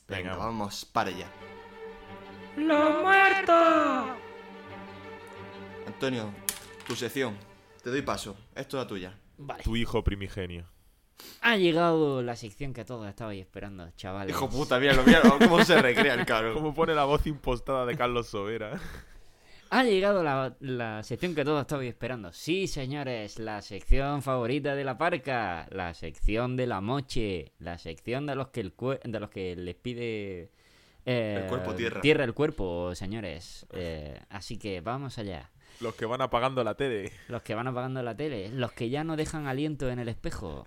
Venga, Venga. vamos para allá. ¡Los muertos! Antonio, tu sección. Te doy paso. Es toda tuya. Vale. Tu hijo primigenio. Ha llegado la sección que todos estabais esperando, chavales. Hijo puta, míralo, míralo. ¿Cómo se recrea el cabrón? Como pone la voz impostada de Carlos Sobera. Ha llegado la, la sección que todos estabais esperando. Sí, señores, la sección favorita de la parca. La sección de la moche. La sección de los que, el cue- de los que les pide... eh, El cuerpo tierra. Tierra el cuerpo, señores. Eh, así que vamos allá. Los que van apagando la tele. Los que van apagando la tele. Los que ya no dejan aliento en el espejo.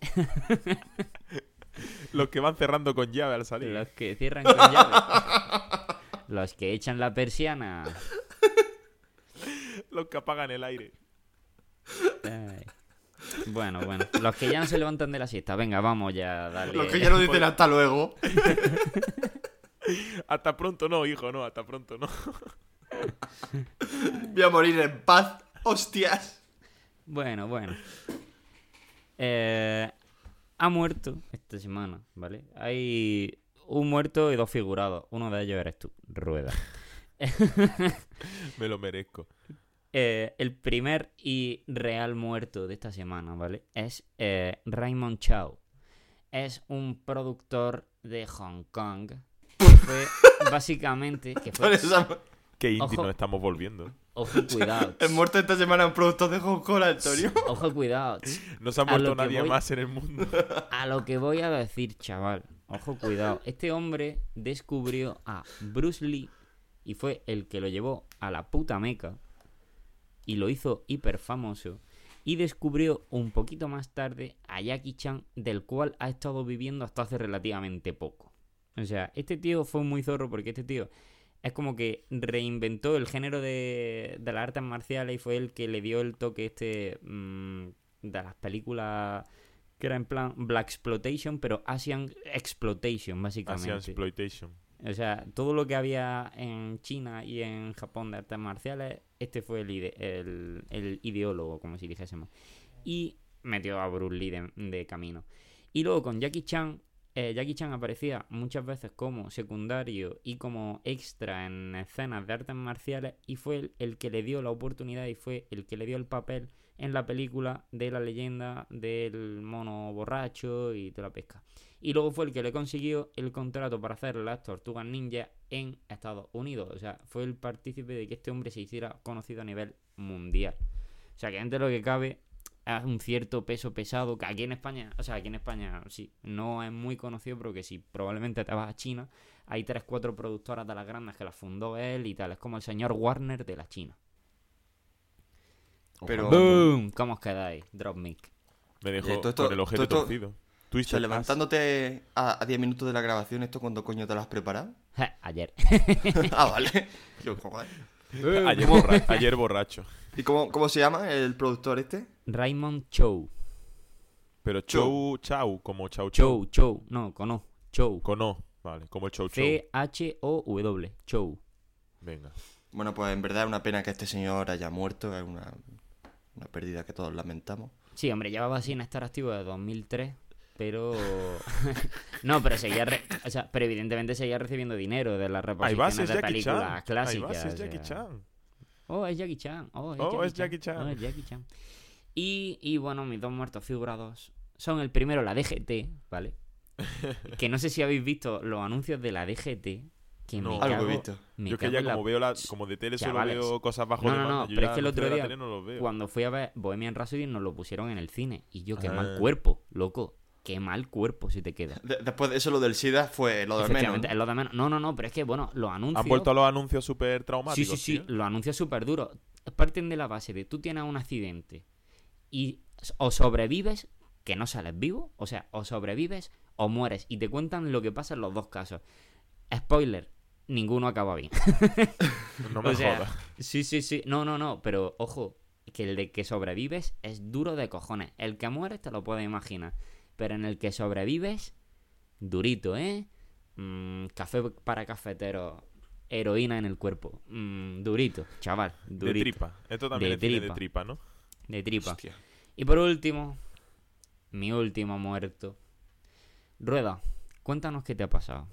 [laughs] Los que van cerrando con llave al salir. Los que cierran con llave. [laughs] Los que echan la persiana. Los que apagan el aire. Ay. Bueno, bueno. Los que ya no se levantan de la siesta. Venga, vamos ya a darle. Los que ya no dicen hasta luego. [laughs] Hasta pronto no, hijo, no, hasta pronto no. Voy a morir en paz. Hostias. Bueno, bueno. Eh, ha muerto esta semana, ¿vale? Hay un muerto y dos figurados. Uno de ellos eres tú, Rueda. Me lo merezco. Eh, el primer y real muerto de esta semana, ¿vale? Es eh, Raymond Chow. Es un productor de Hong Kong. Que fue [laughs] básicamente. Que Por fue, eso- Qué indie Ojo. nos estamos volviendo. Ojo, cuidado. [laughs] El muerto esta semana un productor de Coca-Cola, Antonio. Ojo, cuidado. [laughs] No se ha muerto nadie voy- más en el mundo. [laughs] A lo que voy a decir, chaval. Ojo, cuidado. Este hombre descubrió a Bruce Lee y fue el que lo llevó a la puta meca y lo hizo hiper famoso. Y descubrió un poquito más tarde a Jackie Chan, del cual ha estado viviendo hasta hace relativamente poco. O sea, este tío fue muy zorro porque este tío es como que reinventó el género de, de las artes marciales y fue el que le dio el toque este mm, de las películas que era en plan Black Exploitation, pero Asian Exploitation, básicamente. Asian Exploitation. O sea, todo lo que había en China y en Japón de artes marciales, este fue el, ide- el, el ideólogo, como si dijésemos. Y metió a Bruce Lee de, de camino. Y luego con Jackie Chan, eh, Jackie Chan aparecía muchas veces como secundario y como extra en escenas de artes marciales y fue el, que le dio la oportunidad y fue el que le dio el papel en la película de la leyenda del mono borracho y de la pesca. Y luego fue el que le consiguió el contrato para hacer las tortugas ninja en Estados Unidos. O sea, fue el partícipe de que este hombre se hiciera conocido a nivel mundial. O sea, que entre lo que cabe un cierto peso pesado que aquí en España, o sea, aquí en España sí, no es muy conocido, pero que si probablemente te vas a China, hay tres, cuatro productoras de las grandes que las fundó él y tal. Es como el señor Warner de la China. Pero, ¡Boom! ¿Cómo os quedáis? Drop mic. Me dejó Eh, todo esto- con el esto- torcido. o sea, levantándote a a 10 minutos de la grabación, ¿esto cuándo coño te lo has preparado? [laughs] Ayer. [laughs] ah, vale. Yo, joder. Ayer, borra- ayer borracho. ¿Y cómo, cómo se llama el productor este? Raymond Chow. Pero Chou Chau, como Chau Chow, Chou. Chow. No, con O. Chow. Con O, vale, como el Chou Chou. C-H-O-W. Chow. Venga. Bueno, pues en verdad es una pena que este señor haya muerto, es una, una pérdida que todos lamentamos. Sí, hombre, llevaba sin estar activo desde 2003, pero... [laughs] no, pero seguía... re- O sea, pero evidentemente seguía recibiendo dinero de las va, reposiciones es de Jackie películas Chan. Ahí clásicas. va, es o Jackie sea. Chan. Oh, es Jackie Chan. Oh, es, Oh, Jackie, es Jackie Chan. Oh, es Jackie Chan. Y, y bueno, mis dos muertos figurados son el primero, la DGT, ¿vale? [laughs] que no sé si habéis visto los anuncios de la DGT. Que No. me Algo he visto. me Yo que ya la como veo la, como de tele solo veo cosas bajo No, no, no, pero es que el otro día, no. Cuando fui a ver Bohemian Rhapsody nos lo pusieron en el cine. Y yo, qué Ah. mal cuerpo, loco. Qué mal cuerpo si te queda. De- después de eso, lo del SIDA fue lo de menos. ¿no? es lo de menos. No, no, no, pero es que, bueno, los anuncios... Han vuelto a los anuncios súper Sí, traumáticos. sí, sí, tío. los anuncios súper duros. Parten de la base de tú tienes un accidente y o sobrevives, que no sales vivo, o sea, o sobrevives o mueres. Y te cuentan lo que pasa en los dos casos. Spoiler, ninguno acaba bien. [laughs] No me o sea, jodas. Sí, sí, sí. No, no, no, pero ojo, que el de que sobrevives es duro de cojones. El que mueres te lo puedes imaginar. Pero en el que sobrevives, durito, ¿eh? Mm, café para cafeteros, heroína en el cuerpo. Mm, durito, chaval, De durito. tripa. Esto también De es cine de tripa. tripa, ¿no? De tripa. Hostia. Y por último, mi último muerto. Rueda, cuéntanos qué te ha pasado.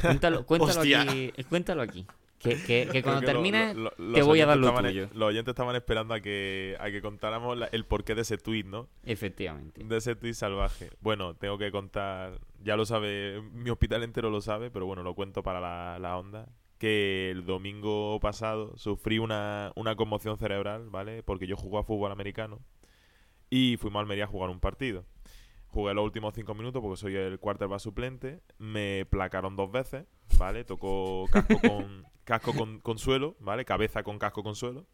Cuéntalo, [laughs] aquí. Cuéntalo aquí. Que, que- que cuando que lo- lo- te voy a dar lo tuyo. Los oyentes estaban esperando a que, a que contáramos la- el porqué de ese tuit, ¿no? Efectivamente. De ese tuit salvaje. Bueno, tengo que contar, ya lo sabe, mi hospital entero lo sabe, pero bueno, lo cuento para la, la onda. Que el domingo pasado sufrí una, una conmoción cerebral, ¿vale? Porque yo jugué a fútbol americano y fuimos a Almería a jugar un partido. Jugué los últimos cinco minutos porque soy el quarterback suplente. Me placaron dos veces, ¿vale? Tocó casco [laughs] con, casco con, con suelo, ¿vale? Cabeza con casco con suelo.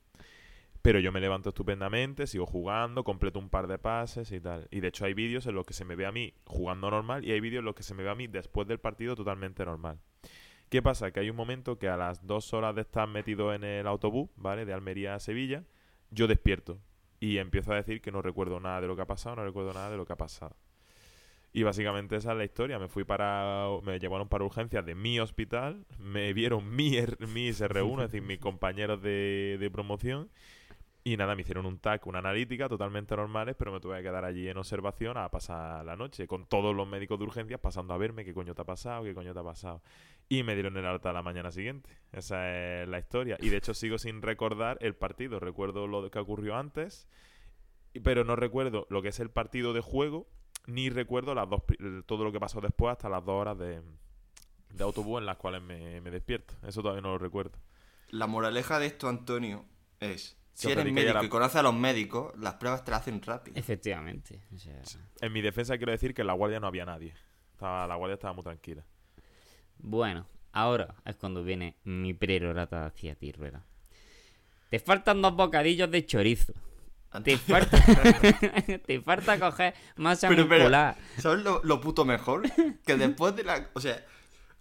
Pero yo me levanto estupendamente, sigo jugando, completo un par de pases y tal. Y de hecho hay vídeos en los que se me ve a mí jugando normal y hay vídeos en los que se me ve a mí después del partido totalmente normal. ¿Qué pasa? Que hay un momento que a las dos horas de estar metido en el autobús, ¿vale? De Almería a Sevilla, yo despierto y empiezo a decir que no recuerdo nada de lo que ha pasado, no recuerdo nada de lo que ha pasado. Y básicamente esa es la historia. Me fui para. Me llevaron para urgencias de mi hospital. Me vieron mi, R- mi SR1, es decir, mis compañeros de, de promoción. Y nada, me hicieron un TAC, una analítica totalmente normales, pero me tuve que quedar allí en observación a pasar la noche, con todos los médicos de urgencias pasando a verme qué coño te ha pasado, qué coño te ha pasado. Y me dieron el alta a la mañana siguiente. Esa es la historia. Y de hecho sigo sin recordar el partido. Recuerdo lo que ocurrió antes, pero no recuerdo lo que es el partido de juego, ni recuerdo las dos, pri- todo lo que pasó después hasta las dos horas de, de autobús en las cuales me, me despierto. Eso todavía no lo recuerdo. La moraleja de esto, Antonio, es... Si eres médico la- y conoces a los médicos, las pruebas te las hacen rápido. Efectivamente. o sea, En mi defensa quiero decir que en la guardia no había nadie. Estaba, la guardia estaba muy tranquila. Bueno, ahora es cuando viene mi prerogata hacia ti, Rueda. Te faltan dos bocadillos de chorizo. Te Antes- falta, [laughs] te falta coger masa Pero, pero, muscular. ¿Sabes lo, lo puto mejor? Que después de la. O sea,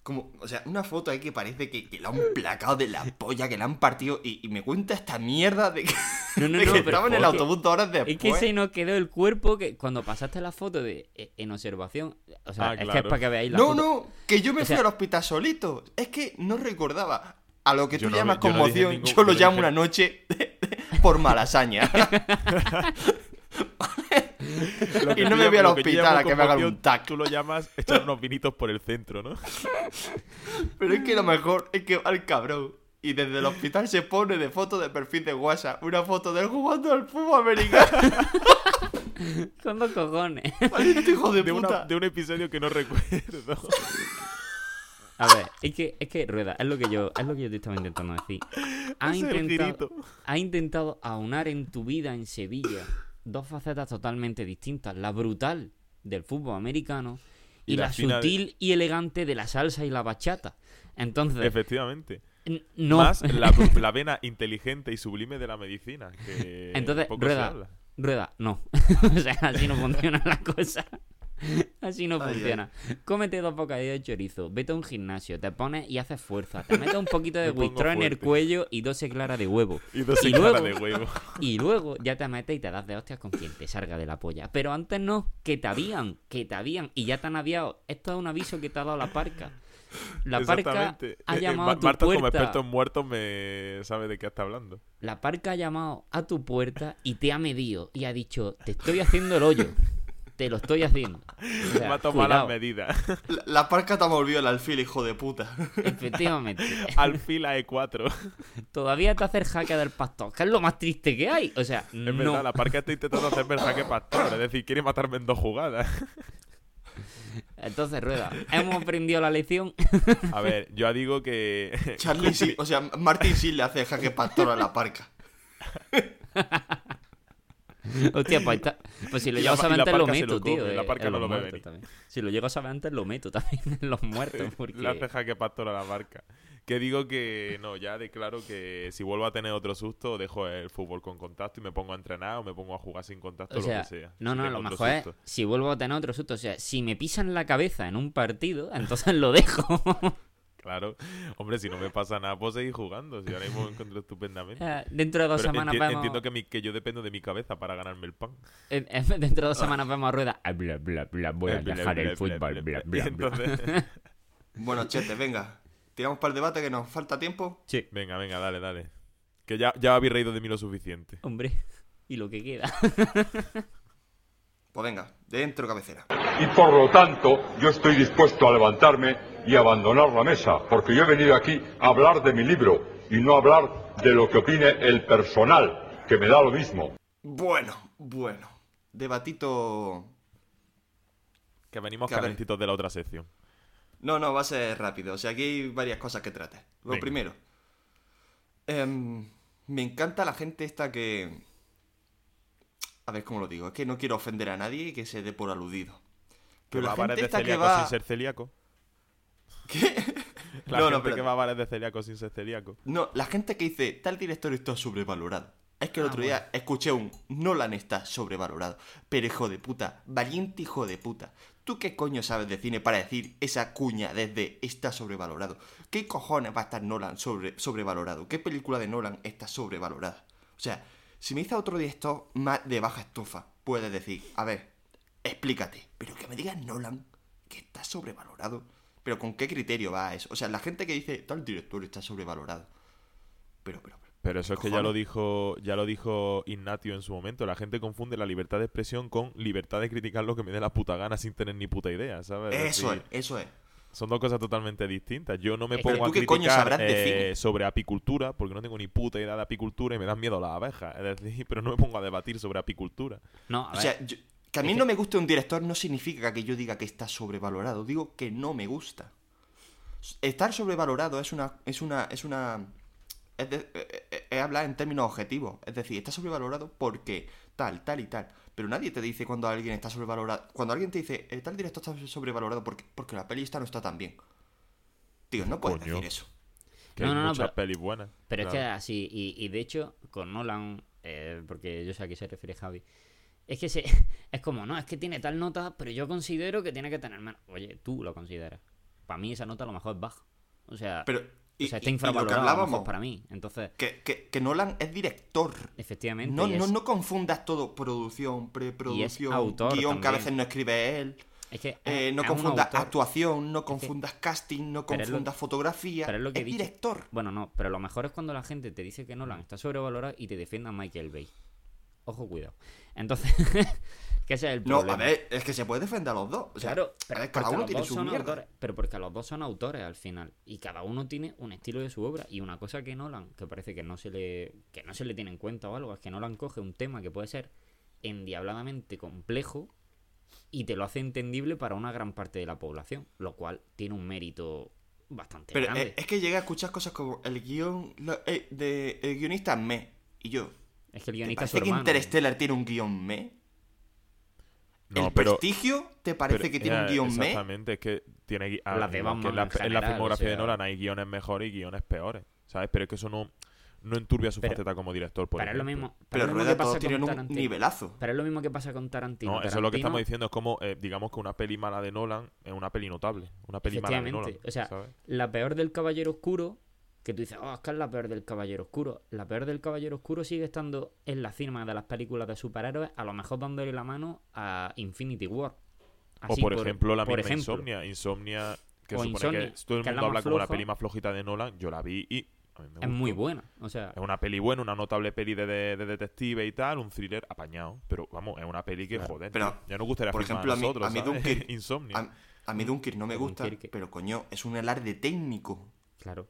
como. O sea, una foto ahí que parece que, que la han placado de la polla, que la han partido. Y, y me cuenta esta mierda de que, No, no, de no, que pero estaba en el autobús dos horas después. Es que se nos quedó el cuerpo que cuando pasaste la foto de eh, en observación. O sea, Ah, es que es claro. para que veáis la No, foto. no, que yo me O fui sea- al hospital solito. Es que no recordaba. A lo que Yo tú no- llamas yo no dije conmoción, ningún- yo lo llamo dije- una noche [laughs] por malasaña. [laughs] Y no me voy al hospital a que me hagan un tac. Tú lo llamas echar unos vinitos por el centro, ¿no? [laughs] Pero es que lo mejor es que va el cabrón. Y desde el hospital se pone de foto de perfil de WhatsApp una foto de él jugando al fútbol americano. Con dos cojones. Maldito hijo de, De, una- puta. de un episodio que no recuerdo. A ver, es que, es que Rueda, es lo que yo, es lo que yo te estaba intentando decir. [laughs] Ha intentado, ha intentado aunar en tu vida en Sevilla dos facetas totalmente distintas. La brutal del fútbol americano y, Y la la, fina de- sutil y elegante de la salsa y la bachata. Entonces, Efectivamente. no. Más [laughs] la, la vena inteligente y sublime de la medicina. Que Entonces, Rueda. Rueda, no. [laughs] o sea, así no funciona la cosa. [laughs] Así no Ay, funciona. Cómete dos bocadillos de chorizo, vete a un gimnasio, te pones y haces fuerza. Te metes un poquito de [laughs] Wistrón en el cuello y 12 claras de huevo. [laughs] Y dos y luego- de huevo. Y luego ya te metes y te das de hostias con quien te salga de la polla. Pero antes no, que te habían, que te habían y ya te han aviado. Esto es un aviso que te ha dado la parca. La parca ha Eh, eh, llamado Ma- a tu Marta, como experto en muertos, me sabe de qué está hablando. La parca ha llamado a tu puerta y te ha medido y ha dicho, te estoy haciendo el hoyo. Te lo estoy haciendo. [laughs] O sea, Me ha tomado las medidas. La, la parca te ha volvido el alfil, hijo de puta. Efectivamente. Al fila E4. Todavía te hace el jaque del pastor, que es lo más triste que hay. O sea, Es no. verdad, la parca está intentando hacerme el jaque pastor. Es decir, quiere matarme en dos jugadas. [laughs] Entonces, Rueda, hemos aprendido la lección. [laughs] A ver, yo digo que. Charlie sí, o sea, Martin sí le hace jaque pastor a la parca. Hostia, pues, está- pues si lo llego la a saber la antes lo meto, lo tío. come, la eh, parca no lo muertos también. Si lo llego a saber antes lo meto también [laughs] en los muertos. [laughs] Porque... Le hace jaque pastor a la barca. Que digo que no, ya declaro que si vuelvo a tener otro susto, dejo el fútbol con contacto y me pongo a entrenar o me pongo a jugar sin contacto, O sea, lo que sea. no, Si no, lo mejor es susto. si vuelvo a tener otro susto. O sea, si me pisan la cabeza en un partido, [laughs] entonces lo dejo. Claro. Hombre, si no me pasa nada, puedo seguir jugando. Si ahora mismo me encuentro estupendamente. Eh, dentro de dos Pero semanas enti- vemos. entiendo que, mi- que yo dependo de mi cabeza para ganarme el pan. eh, eh, [laughs] dentro de dos semanas vemos a rueda. Ah, bla, bla, bla, voy a Bla, dejar bla, el bla, fútbol. bla, bla. [laughs] entonces, [laughs] Bueno, chete, venga. Tiramos para el debate que nos falta tiempo. Sí, venga, venga, dale, dale. Que ya, ya habéis reído de mí lo suficiente. hombre. Y lo que queda. Pues venga, dentro cabecera. y por lo tanto yo estoy dispuesto a levantarme y abandonar la mesa, porque yo he venido aquí a hablar de mi libro y no a hablar de lo que opine el personal, que me da lo mismo. Bueno, bueno. Debatito. Que venimos Que a ver. calentitos de la otra sección. No, no, va a ser rápido. O sea, aquí hay varias cosas que tratar. Lo Venga. primero. em, me encanta la gente esta que. A ver cómo lo digo. Es que no quiero ofender a nadie y que se dé por aludido. Pero la gente de esta que celíaco va. sin ser celíaco. ¿Qué? La No, no, gente espérate. que va a bares de celíaco sin ser celíaco. No, la gente que dice tal director está sobrevalorado. Es que el Ah, otro día escuché un Nolan está sobrevalorado. Pero hijo de puta, valiente hijo de puta. ¿Tú qué coño sabes de cine para decir esa cuña desde está sobrevalorado? ¿Qué cojones va a estar Nolan sobre, sobrevalorado? ¿Qué película de Nolan está sobrevalorada? O sea, si me dice otro director más de baja estofa, puedes decir, a ver, explícate. Pero que me digas Nolan que está sobrevalorado. Pero ¿con qué criterio va a eso? O sea, la gente que dice, tal director está sobrevalorado. Pero, pero, pero. Pero eso es que ya lo dijo, ya lo dijo Ignatio en su momento. La gente confunde la libertad de expresión con libertad de criticar lo que me dé la puta gana sin tener ni puta idea, ¿sabes? Es Eso es, eso es. Son dos cosas totalmente distintas. Yo no me pongo a criticar eh, sobre apicultura, porque no tengo ni puta idea de apicultura y me dan miedo las abejas. Es decir, [laughs] pero no me pongo a debatir sobre apicultura. No, a O sea, yo- que a mí no me guste un director no significa que yo diga que está sobrevalorado. Digo que no me gusta. Estar sobrevalorado es una. es una. es una. es, de- eh, eh, es hablar en términos objetivos. Es decir, está sobrevalorado porque tal, tal y tal. Pero nadie te dice cuando alguien está sobrevalorado. Cuando alguien te dice, eh, tal director está sobrevalorado porque, porque la peli esta no está tan bien. Tío, no puedes Coño. decir eso. Que No, hay no, no, muchas pero- pelis buenas. Pero es que así, y, y de hecho, con Nolan, eh, porque yo sé a qué se refiere Javi, es que se, [laughs] es como, no, es que tiene tal nota, pero yo considero que tiene que tener menos. Oye, tú lo consideras. Para mí esa nota a lo mejor es baja. O sea, Pero, y, o sea está y lo que infravalorado a lo hablábamos, mejor para mí. Entonces, que, que, que Nolan es director. efectivamente. No, no, es, no confundas todo producción, preproducción, autor guion que a veces no escribe él. es que Eh, es- no es un confundas actuación, no confundas casting, no es lo- confundas fotografía. pero es lo que dicho. director. Bueno, no, pero lo mejor es cuando la gente te dice que Nolan está sobrevalorado y te defienda a Michael Bay. Ojo, cuidado. Entonces, [laughs] que ese es el No, problema. a ver, es que se puede defender a los dos. O sea, Claro, pero ver, cada uno tiene su mierda. autores, pero porque los dos son autores al final y cada uno tiene un estilo de su obra y una cosa que Nolan que parece que no se le que no se le tiene en cuenta o algo es que Nolan coge un tema que puede ser endiabladamente complejo y te lo hace entendible para una gran parte de la población, lo cual tiene un mérito bastante Pero grande. eh, es que llega a escuchar cosas como el guion lo- eh, de el guionista es me. Y yo, es que el ¿te guionista es su parece que. Interstellar tiene un guion me? No, ¿El pero- prestigio te parece Pero, que tiene un eh, guion me? Exactamente, es que tiene ah, de que en la, en en la filmografía o de Nolan hay guiones mejores y guiones peores, ¿sabes? Pero es que eso no, no enturbia su Pero- faceta como director, por pero es lo mismo, pero Pero es lo mismo Rueda que pasa con un Tarantino. nivelazo. Pero es lo mismo que pasa con Tarantino. No, eso es lo que estamos diciendo, es como, eh, digamos que una peli mala de Nolan es una peli notable, una peli mala de Nolan, o sea, ¿sabes? la peor del Caballero Oscuro, que tú dices, oh, es que es la peor del Caballero Oscuro. La peor del Caballero Oscuro sigue estando en la cima de las películas de superhéroes, a lo mejor dándole la mano a Infinity War. O por, ejemplo la por misma ejemplo. Insomnia, Insomnia que O supone Insomnia, que todo el mundo habla como la peli más flojita de Nolan, yo la vi y a mí me Es muy buena. O sea, Es una peli buena, una notable peli de, de- de detective y tal, un thriller apañado. Pero vamos, es una peli que, Claro. joder, Pero, ya nos gustaría por ejemplo, a mí- nosotros, a mí. Dunkirk- [laughs] Insomnia. A, a mí Dunkirk no me gusta, Dunkirk. pero coño, es un alarde técnico, claro.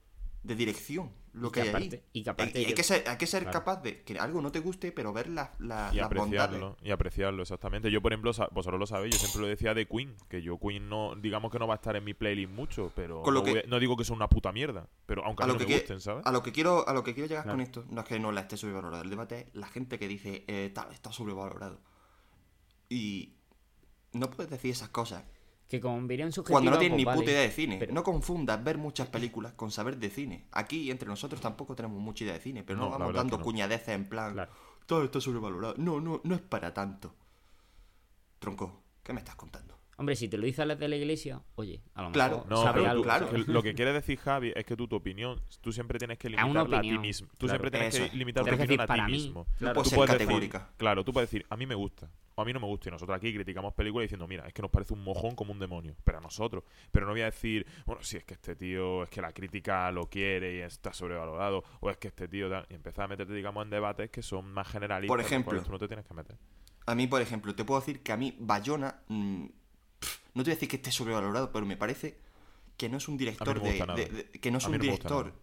De dirección, lo que que hay ahí. y que aparte hay que ser, hay que ser Claro. capaz de que algo no te guste, pero ver la- la- y las bondades. apreciarlo, y apreciarlo, exactamente. Yo, por ejemplo, vosotros lo sabéis, yo siempre lo decía de Queen, que yo Queen no, digamos que no va a estar en mi playlist mucho, pero no, que- voy a- no digo que sea una puta mierda, pero aunque a, lo, no que me gusten, ¿sabes? a lo que quiero a lo que quiero llegar Claro. con esto no es que no la esté sobrevalorada el debate es la gente que dice eh, tal está sobrevalorado y no puedes decir esas cosas Que como opinión subjetiva, cuando no tienes pues ni vale. puta idea de cine pero- no confundas ver muchas películas con saber de cine aquí entre nosotros tampoco tenemos mucha idea de cine pero no, vamos dando no. cuñadeces en plan Claro. todo está sobrevalorado no no no es para tanto tronco ¿qué me estás contando? Hombre, si te lo dice Alex de la iglesia, oye, a lo Claro. mejor No, sabe algo. tú- claro. que lo que quiere decir Javi es que tú tu opinión, tú siempre tienes que limitarla a ti opinión, mismo. Tú claro. siempre tienes Eso que limitar tu opinión decir, a ti mí, mismo. claro. puede Tú ser puedes decir- categórica. claro, tú puedes decir, a mí me gusta, o a mí no me gusta, y nosotros aquí criticamos películas diciendo, mira, es que nos parece un mojón como un demonio, pero a nosotros. Pero no voy a decir, bueno, si es que este tío, es que la crítica lo quiere y está sobrevalorado, o es que este tío, tal", y empezar a meterte, digamos, en debates que son más generalistas. Por ejemplo. tú no te tienes que meter. A mí, por ejemplo, te puedo decir que a mí Bayona, mm, no te voy a decir que esté sobrevalorado, pero me parece que no es un director de, nada. de- de- que no es A un no director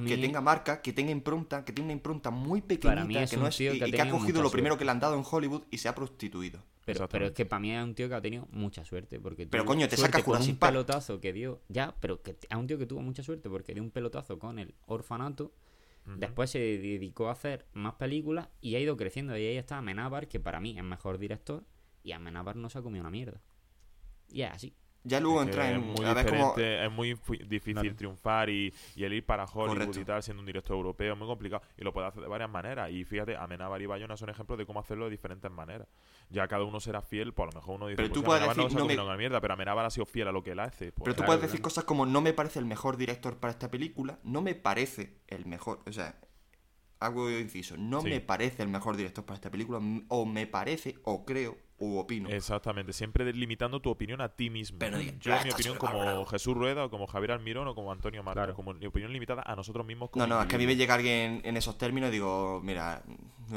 mí, que tenga marca, que tenga impronta, que tiene una impronta muy Para pequeñita, mí es que un no es tío y, que ha y que ha cogido lo primero suerte. que le han dado en Hollywood y se ha prostituido. pero, pero es que para mí es un tío que ha tenido mucha suerte. Porque Pero tuvo coño, te suerte saca con un pelotazo que dio. Ya, pero que es un tío que tuvo mucha suerte porque dio un pelotazo con el orfanato. Después se dedicó a hacer más películas y ha ido creciendo. Y ahí está Amenábar, que para mí es mejor director. Y Amenábar no se ha comido una mierda. Y es así. Ya luego entra en. muy A ver cómo. es muy difícil triunfar y, y el ir para Hollywood Correcto. y tal siendo un director europeo es muy complicado y lo puede hacer de varias maneras y fíjate Amenábar y Bayona son ejemplos de cómo hacerlo de diferentes maneras ya cada uno será fiel pues a lo mejor uno dice Pero pues tú puedes decir, se ha no me- una mierda pero Amenábar ha sido fiel a lo que él hace pues, Pero tú claro, puedes claro. decir cosas como no me parece el mejor director para esta película, no me parece el mejor, o sea, hago inciso, no Sí. me parece el mejor director para esta película, o me parece, o creo, o opino. Exactamente, siempre limitando tu opinión a ti mismo. Pero Yo, "Ah, mi opinión, como sobrevalorado". Jesús Rueda, o como Javier Almirón, o como Antonio Marcos, Claro. como mi opinión limitada a nosotros mismos. Como No, no, es que a mí me llega alguien en esos términos y digo, mira,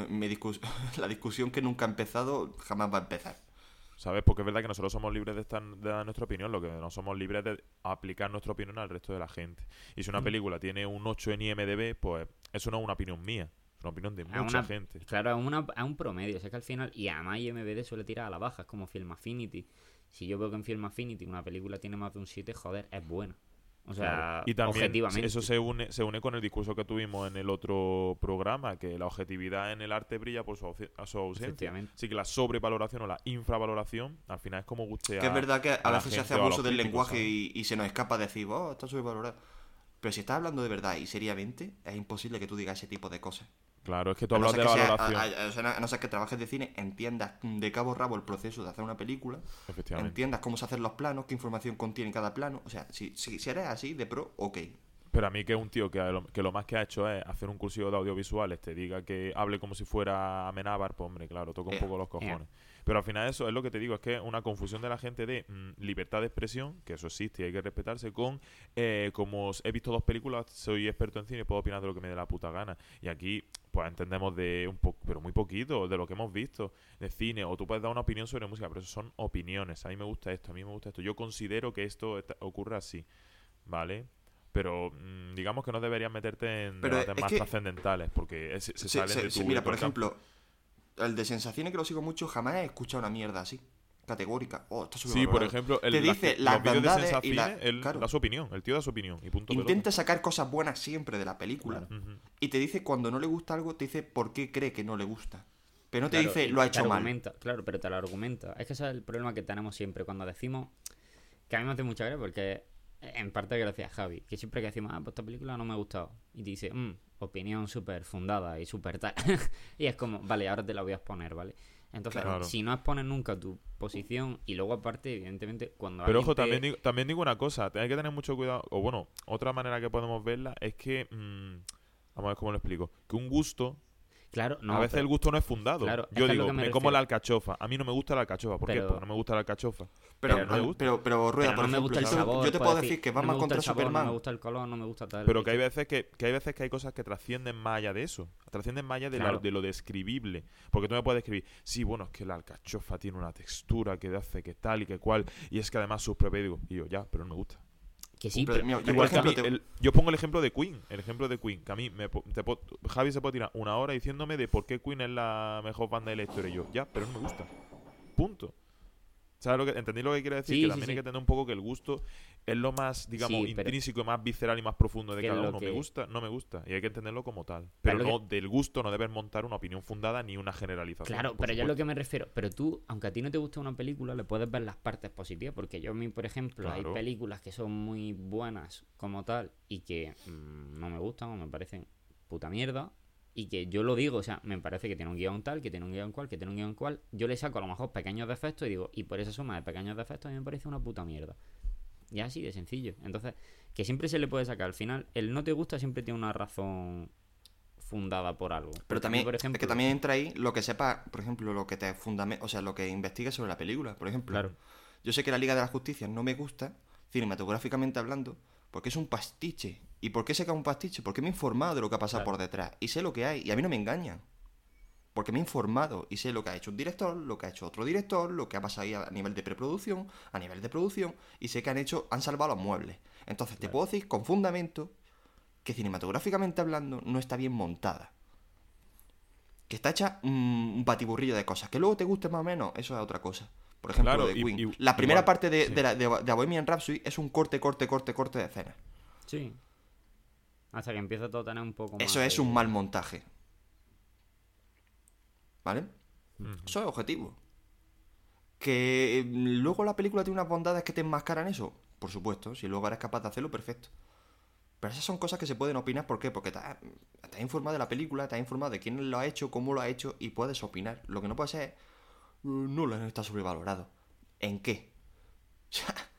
mi discus- [laughs] la discusión que nunca ha empezado jamás va a empezar. ¿Sabes? Porque es verdad que nosotros somos libres de, estar, de dar nuestra opinión, lo que no somos libres de aplicar nuestra opinión al resto de la gente. Y si Mm. una película tiene un 8 en IMDB, pues eso no es una opinión mía, es una opinión de mucha una- gente. Claro, es, una, es un promedio. O sea que al final, y además IMBD suele tirar a la baja, es como Film Affinity. Si yo veo que en Film Affinity una película tiene más de un 7, joder, es buena. O sea, Claro. y también objetivamente. eso se une, se une con el discurso que tuvimos en el otro programa, que la objetividad en el arte brilla por su, a su ausencia. Así que la sobrevaloración o la infravaloración, al final es como guste Que es verdad que a, la veces se hace a abuso del críticos, lenguaje y, y se nos escapa decir, oh, está sobrevalorado. Pero si estás hablando de verdad y seriamente, es imposible que tú digas ese tipo de cosas. Claro, es que tú no hablas de la que sea- valoración. a- a- o sea, a no ser que trabajes de cine, entiendas de cabo a rabo el proceso de hacer una película, Efectivamente. entiendas cómo se hacen los planos, qué información contiene cada plano. O sea, si, si, si eres así de pro, ok. Pero a mí que es un tío que, lo, que lo más que ha hecho es hacer un cursillo de audiovisuales, te diga que hable como si fuera Amenábar, pues hombre, claro, toca un poco los cojones. Pero al final eso es lo que te digo, es que es una confusión de la gente de mm, libertad de expresión, que eso existe y hay que respetarse, con eh, como he visto dos películas, soy experto en cine, puedo opinar de lo que me dé la puta gana. Y aquí, pues entendemos de un poco, pero muy poquito, de lo que hemos visto de cine, o tú puedes dar una opinión sobre música, pero eso son opiniones. A mí me gusta esto, a mí me gusta esto. Yo considero que esto ocurre así, ¿vale? Pero mm, digamos que no deberías meterte en Pero debates es más que- trascendentales, porque es- se, Se- salen de tu mira, por campo. ejemplo, el de sensaciones que lo sigo mucho, jamás he escuchado una mierda así, categórica. Oh, está Sí, por ejemplo, el, Te las- dice las bondades y la- él claro. da su opinión, el tío da su opinión y punto pelota. Intenta sacar cosas buenas siempre de la película. Y te dice cuando no le gusta algo, te dice por qué cree que no le gusta. Pero no te Claro, dice lo ha hecho mal. Claro, pero te lo argumenta. Es que ese es el problema que tenemos siempre cuando decimos. Que a mí me hace mucha gracia porque, en parte, gracias a Javi. Que siempre que decimos, ah, pues esta película no me ha gustado. Y te dice, "Mm, opinión súper fundada y súper tal. [laughs] y es como, vale, ahora te la voy a exponer, ¿vale? Entonces, Claro. si no expones nunca tu posición y luego, aparte, evidentemente, cuando. Pero ojo, te- también digo, también digo una cosa, hay que tener mucho cuidado, o bueno, otra manera que podemos verla es que, mm, vamos a ver cómo lo explico, que un gusto, Claro, no. a veces pero- el gusto no es fundado. Claro, Yo es digo, me me, como la alcachofa, a mí no me gusta la alcachofa, ¿por qué? Porque no me gusta la alcachofa. Pero, Pero no me gusta. pero, pero, Rueda, pero por no me gusta el yo te- sabor. yo te puedo decir que Batman contra sabor, Superman. No me gusta el color, no me gusta tal. Pero que hay veces que, que hay veces que hay cosas que trascienden más allá de eso. Trascienden más allá de, la- Claro. de lo describible. Porque tú me puedes describir, sí, bueno, es que la alcachofa tiene una textura que hace que tal y que cual. Y es que además sus digo, y yo, ya, pero no me gusta. Que sí, Pero, yo, por Igual que a ejemplo, mí, te- el- yo pongo el ejemplo de Queen, el ejemplo de Queen, que a mí me, te Javi se puede tirar una hora diciéndome de por qué Queen es la mejor banda de la historia y yo, ya, pero no me gusta. Punto. ¿Sabes lo que entendí lo que quiere decir? Sí, que también sí. hay que tener un poco que el gusto es lo más, digamos, intrínseco, y más visceral y más profundo de cada uno. Me gusta, no me gusta. Y hay que entenderlo como tal. Pero no, del gusto no debes montar una opinión fundada ni una generalización. Claro, pero yo es lo que me refiero. Pero tú, aunque a ti no te guste una película, le puedes ver las partes positivas. Porque yo a mí, por ejemplo, Claro. hay películas que son muy buenas como tal y que mm, no me gustan o me parecen puta mierda. Y que yo lo digo, o sea, me parece que tiene un guion tal, que tiene un guion cual, que tiene un guion cual. Yo le saco a lo mejor pequeños defectos y digo, y por esa suma de pequeños defectos a mí me parece una puta mierda. Ya así de sencillo. Entonces, que siempre se le puede sacar. Al final, el no te gusta siempre tiene una razón fundada por algo. Pero también, por es que también entra ahí lo que sepa, por ejemplo, lo que te fundamenta, o sea, lo que investigues sobre la película. Por ejemplo, Claro. yo sé que la Liga de la Justicia no me gusta, cinematográficamente hablando, porque es un pastiche. ¿Y por qué sé que es un pastiche? Porque me he informado de lo que ha pasado Claro. por detrás. Y sé lo que hay. Y a mí no me engañan. Porque me he informado y sé lo que ha hecho un director, lo que ha hecho otro director, lo que ha pasado ahí a nivel de preproducción, a nivel de producción, y sé que han hecho, han salvado los muebles. Entonces te puedo decir con fundamento que cinematográficamente hablando no está bien montada. Que está hecha un batiburrillo de cosas. Que luego te guste más o menos, eso es otra cosa. Por ejemplo, Claro, de Queen. y- la primera igual, parte de, sí. de la, de, de Bohemian Rhapsody es un corte, corte, corte, corte de escena. Sí. Hasta que empieza todo a tener un poco más. Eso es un mal montaje. ¿Vale? Eso es objetivo. Que mm, luego la película tiene unas bondades que te enmascaran eso. Por supuesto, si luego eres capaz de hacerlo, perfecto. Pero esas son cosas que se pueden opinar, ¿por qué? Porque te has, te has informado de la película, te has informado de quién lo ha hecho, cómo lo ha hecho, y puedes opinar. Lo que no puede ser es, "Uh, Nolan está sobrevalorado. ¿En qué? [laughs]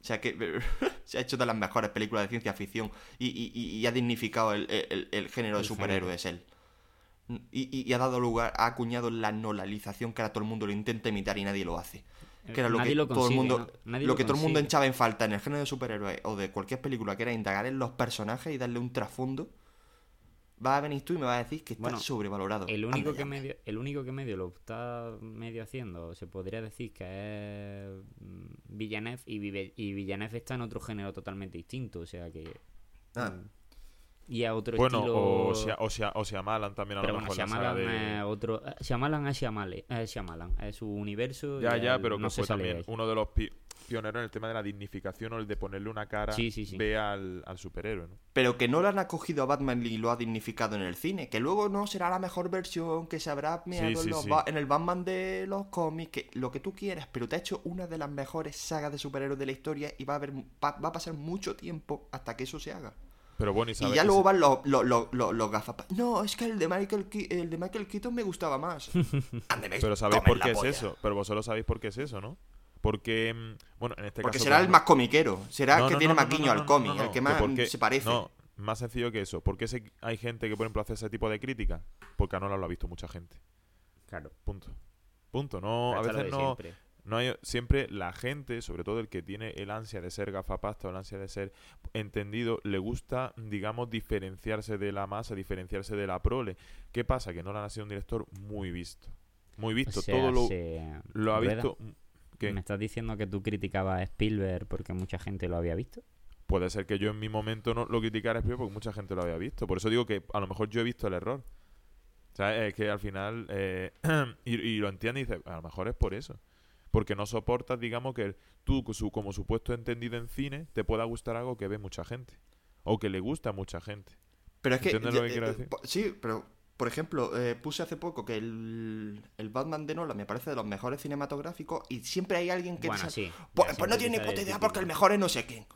O sea, que [laughs] se ha hecho de las mejores películas de ciencia ficción y, y- y- ha dignificado el, el- el género de superhéroes él. Y, y- ha dado lugar, ha acuñado la nolalización que ahora todo el mundo lo intenta imitar y nadie lo hace. Que era lo Eh, Nadie que lo todo el mundo, ¿no? Lo lo que todo el mundo echaba en falta en el género de superhéroes o de cualquier película que era indagar en los personajes y darle un trasfondo. Vas a venir tú y me vas a decir que está Bueno, sobrevalorado. El único, que medio, el único que medio lo está medio haciendo, se podría decir que es mm, Villeneuve y, Vive- y Villeneuve está en otro género totalmente distinto, o sea que... Ah. Y a otro Bueno, estilo... o, sea, o, sea, o Shyamalan también a pero lo bueno, mejor Shyamalan de... es otro... eh, Shyamalan es Shyamale- es Shyamalan, es su universo... Ya, ya, pero no que fue también uno de los pi- pionero en el tema de la dignificación o el de ponerle una cara Sí, sí, sí. ve al, al superhéroe, ¿no? Pero que Nolan ha cogido a Batman y lo ha dignificado en el cine. Que luego no será la mejor versión, que se habrá meado en, sí, los en el Batman de los cómics, que lo que tú quieras, pero te ha hecho una de las mejores sagas de superhéroes de la historia y va a, haber, va, va a pasar mucho tiempo hasta que eso se haga. Pero bueno, y, Y ya luego van los, los, los, los- gafapas. No, es que el de Michael, Ki- el de Michael Keaton me gustaba más. [laughs] Pero sabéis por qué es polla. eso. Pero vosotros sabéis por qué es eso, ¿no? Porque, mm, bueno, en este Porque caso... será por el más comiquero. Será el que no, tiene no, más guiño no, al cómic, no, no, el que que más porque- se parece. No, más sencillo que eso. ¿Por qué se- hay gente que, por ejemplo, hace ese tipo de crítica? Porque a Nolan lo ha visto mucha gente. Claro. Punto. Punto. No, a veces no, siempre. No hay... Siempre la gente, sobre todo el que tiene el ansia de ser gafapasta o el ansia de ser entendido, le gusta, digamos, diferenciarse de la masa, diferenciarse de la prole. ¿Qué pasa? Que Nolan ha sido un director muy visto. Muy visto. O sea, Todo lo, se- lo ha visto... ¿Qué? ¿Me estás diciendo que tú criticabas a Spielberg porque mucha gente lo había visto? Puede ser que yo en mi momento no lo criticara Spielberg porque mucha gente lo había visto. Por eso digo que a lo mejor yo he visto el error. O sea, es que al final... eh, [clears throat] y, y lo entiende y dice, a lo mejor es por eso. Porque no soportas, digamos, que tú, su- como supuesto entendido en cine, te pueda gustar algo que ve mucha gente. O que le gusta a mucha gente. Pero es que. ¿Entiendes ya- lo que quiero eh, decir? Sí, pero. Por ejemplo, eh, puse hace poco que el, el Batman de Nolan me parece de los mejores cinematográficos y siempre hay alguien que Bueno, dice, sí. Pues, pues no tiene ni puta el idea porque el mejor es no sé quién.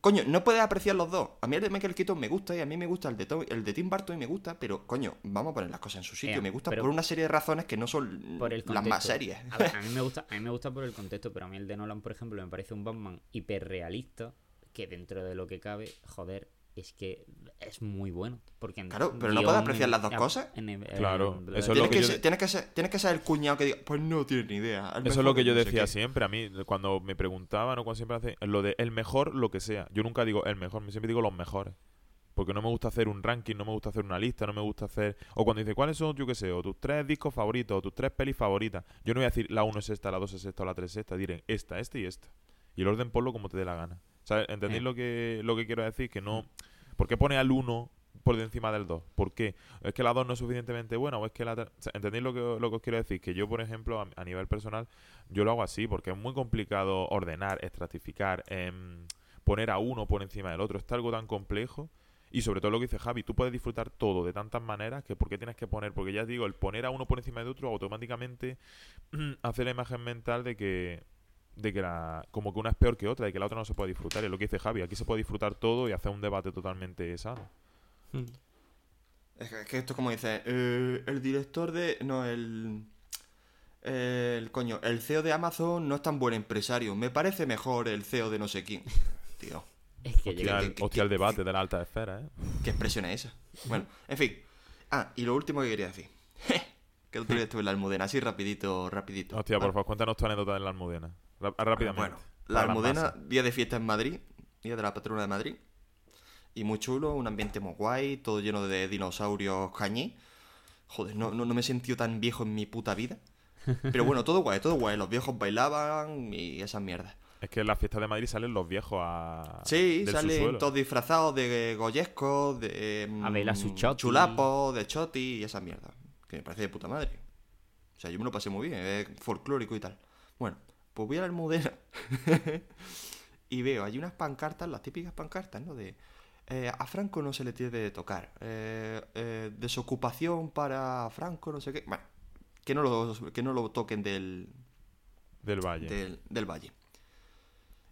Coño, no puedes apreciar los dos. A mí el de Michael Keaton me gusta y a mí me gusta el de, Tom- el de Tim Burton y me gusta, pero coño, vamos a poner las cosas en su sitio. Eh, me gusta por una serie de razones que no son Por el las más serias. A, ver, a mí [laughs] me gusta, a mí me gusta por el contexto, pero a mí el de Nolan, por ejemplo, me parece un Batman hiperrealista que dentro de lo que cabe, joder, es que es muy bueno. Porque en Claro, pero no puedes apreciar en- las dos cosas. en- en- Claro, en- eso es lo Tienes que que, yo ser, tienes, que ser, tienes que ser el cuñado que diga, pues no tienes ni idea. Eso es lo que yo decía qué". siempre. A mí, cuando me preguntaban o cuando siempre hacen lo de el mejor, lo que sea. Yo nunca digo el mejor, siempre digo los mejores. Porque no me gusta hacer un ranking, no me gusta hacer una lista, no me gusta hacer... O cuando dice, ¿cuáles son, yo qué sé, o tus tres discos favoritos, o tus tres pelis favoritas? Yo no voy a decir, la uno es esta, la dos es esta, o la tres es esta. Diré, esta, esta y esta. Y el orden ponlo como te dé la gana. ¿Sabes? ¿Entendéis Eh. lo, que, lo que quiero decir? Que no... ¿Por qué pone al uno por encima del 2? ¿Por qué? ¿Es que la 2 no es suficientemente buena o es que la... ter- o sea, ¿Entendéis lo que, lo que os quiero decir? Que yo, por ejemplo, a, a nivel personal, yo lo hago así porque es muy complicado ordenar, estratificar, em, poner a uno por encima del otro. Está algo tan complejo. Y sobre todo lo que dice Javi, tú puedes disfrutar todo de tantas maneras que ¿por qué tienes que poner? Porque ya os digo, el poner a uno por encima de otro automáticamente [clears throat] hace la imagen mental de que de que la, como que una es peor que otra, de que la otra no se puede disfrutar. Y es lo que dice Javi, aquí se puede disfrutar todo y hacer un debate totalmente sano. Es que, es que esto es como dice, eh, el director de... No, el... El coño, el CEO de Amazon no es tan buen empresario. Me parece mejor el CEO de no sé quién. Tío, Es que Hostia, el, que- hostia, el debate de la alta esfera, ¿eh? ¿qué expresión es esa? Bueno, en fin. Ah, y lo último que quería decir. [laughs] que otro día estuve en la almudena, así rapidito, rapidito. Hostia, por Ah, favor, cuéntanos tu anécdota en la almudena. Rápidamente. Bueno, la almudena, día de fiesta en Madrid, día de la patrona de Madrid. Y muy chulo, un ambiente muy guay, todo lleno de dinosaurios cañí. Joder, no, no, no me he sentido tan viejo en mi puta vida. Pero bueno, todo guay, todo guay. Los viejos bailaban y esas mierdas. Es que en las fiestas de Madrid salen los viejos a. Sí, del salen subsuelo. todos disfrazados de goyescos, de mm, A bailar su choti. chulapos, de choti y esas mierdas. Que me parece de puta madre. O sea, yo me lo pasé muy bien, es folclórico y tal. Bueno, pues voy a la almudena [laughs] y veo, hay unas pancartas, las típicas pancartas, ¿no? De eh, a Franco no se le tiene de tocar. eh, eh, desocupación para Franco, no sé qué. Bueno, que no lo, que no lo toquen del, Del Valle. del, del valle.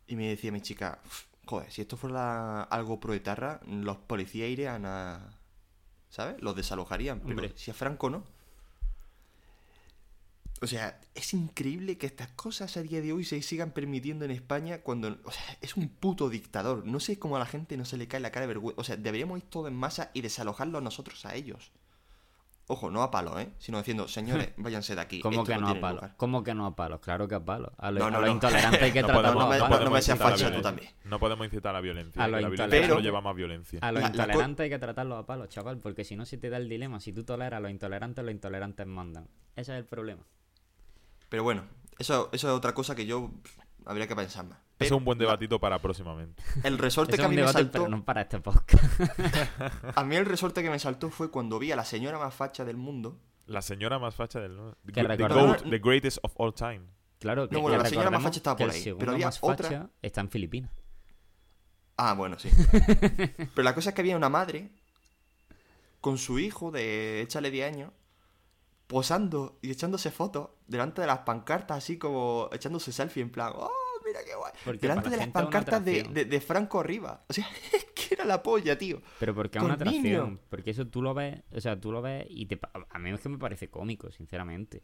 Y me decía mi chica, joder, si esto fuera algo pro etarra, los policías irían a... ¿Sabes? Los desalojarían. Pero Hombre. si a Franco no. O sea, es increíble que estas cosas a día de hoy se sigan permitiendo en España cuando... O sea, es un puto dictador. No sé cómo a la gente no se le cae la cara de vergüenza. O sea, deberíamos ir todos en masa y desalojarlos nosotros a ellos. Ojo, no a palos, ¿eh? Sino diciendo, señores, [laughs] váyanse de aquí. ¿Cómo esto que no a palos? lugar". ¿Cómo que no a palos? Claro que a palos. A lo, No, no, a lo no. intolerante hay que [laughs] No tratarlo podemos, no me- a no no seas incitar a la facha, tú violencia. también. No podemos incitar a la violencia. A lo la violencia solo lleva más violencia. A los La- la co- intolerantes hay que tratarlos a palos, chaval, porque si no se te da el dilema. Si tú toleras a los intolerantes, los intolerantes mandan. Ese es el problema. Pero bueno, eso, eso es otra cosa que yo habría que pensar más. Es un buen debatito para próximamente. El resorte Ese que es a un mí me debate, saltó. pero no para este podcast. [laughs] A mí el resorte que me saltó fue cuando vi a la señora más facha del mundo. La señora más facha del... Que The, GOAT, the greatest of all time. Claro, que, No, bueno, la señora más facha estaba por ahí, pero había más otra- facha está en Filipinas. Ah, bueno, sí. [laughs] Pero la cosa es que había una madre con su hijo de échale 10 años posando y echándose fotos delante de las pancartas, así como echándose selfie en plan, ¡oh, mira qué guay! Porque delante de la las pancartas de, de- de Franco arriba. O sea, [laughs] es que era la polla, tío. Pero porque es una atracción. niños. Porque eso tú lo ves, o sea, tú lo ves y te, a mí es que me parece cómico, sinceramente.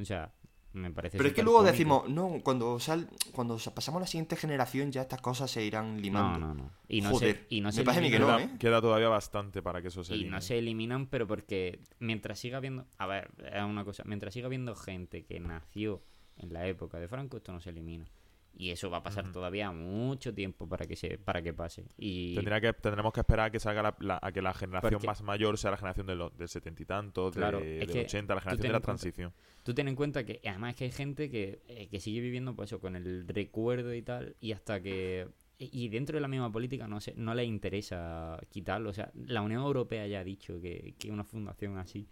O sea, me parece Pero es que luego cómico. decimos, no, cuando, sal, cuando sa- pasamos a la siguiente generación ya estas cosas se irán limando. No, no, no. Y no Joder, se, y no me se parece que eliminan- no, queda, ¿eh? queda todavía bastante para que eso se Y elimine. no se eliminan, pero porque mientras siga habiendo. A ver, es una cosa. Mientras siga habiendo gente que nació en la época de Franco, esto no se elimina. Y eso va a pasar todavía mucho tiempo para que se para que pase. Y Tendría que, tendremos que esperar a que salga la, la- a que la generación Porque- más mayor sea la generación de los, del setenta y tantos, Claro, de, del 80, la generación de la en cuenta- transición. tú ten en cuenta que además es que hay gente que, eh, que sigue viviendo pues eso, con el recuerdo y tal, y hasta que... Y dentro de la misma política no se, no le interesa quitarlo. O sea, la Unión Europea ya ha dicho que, que una fundación así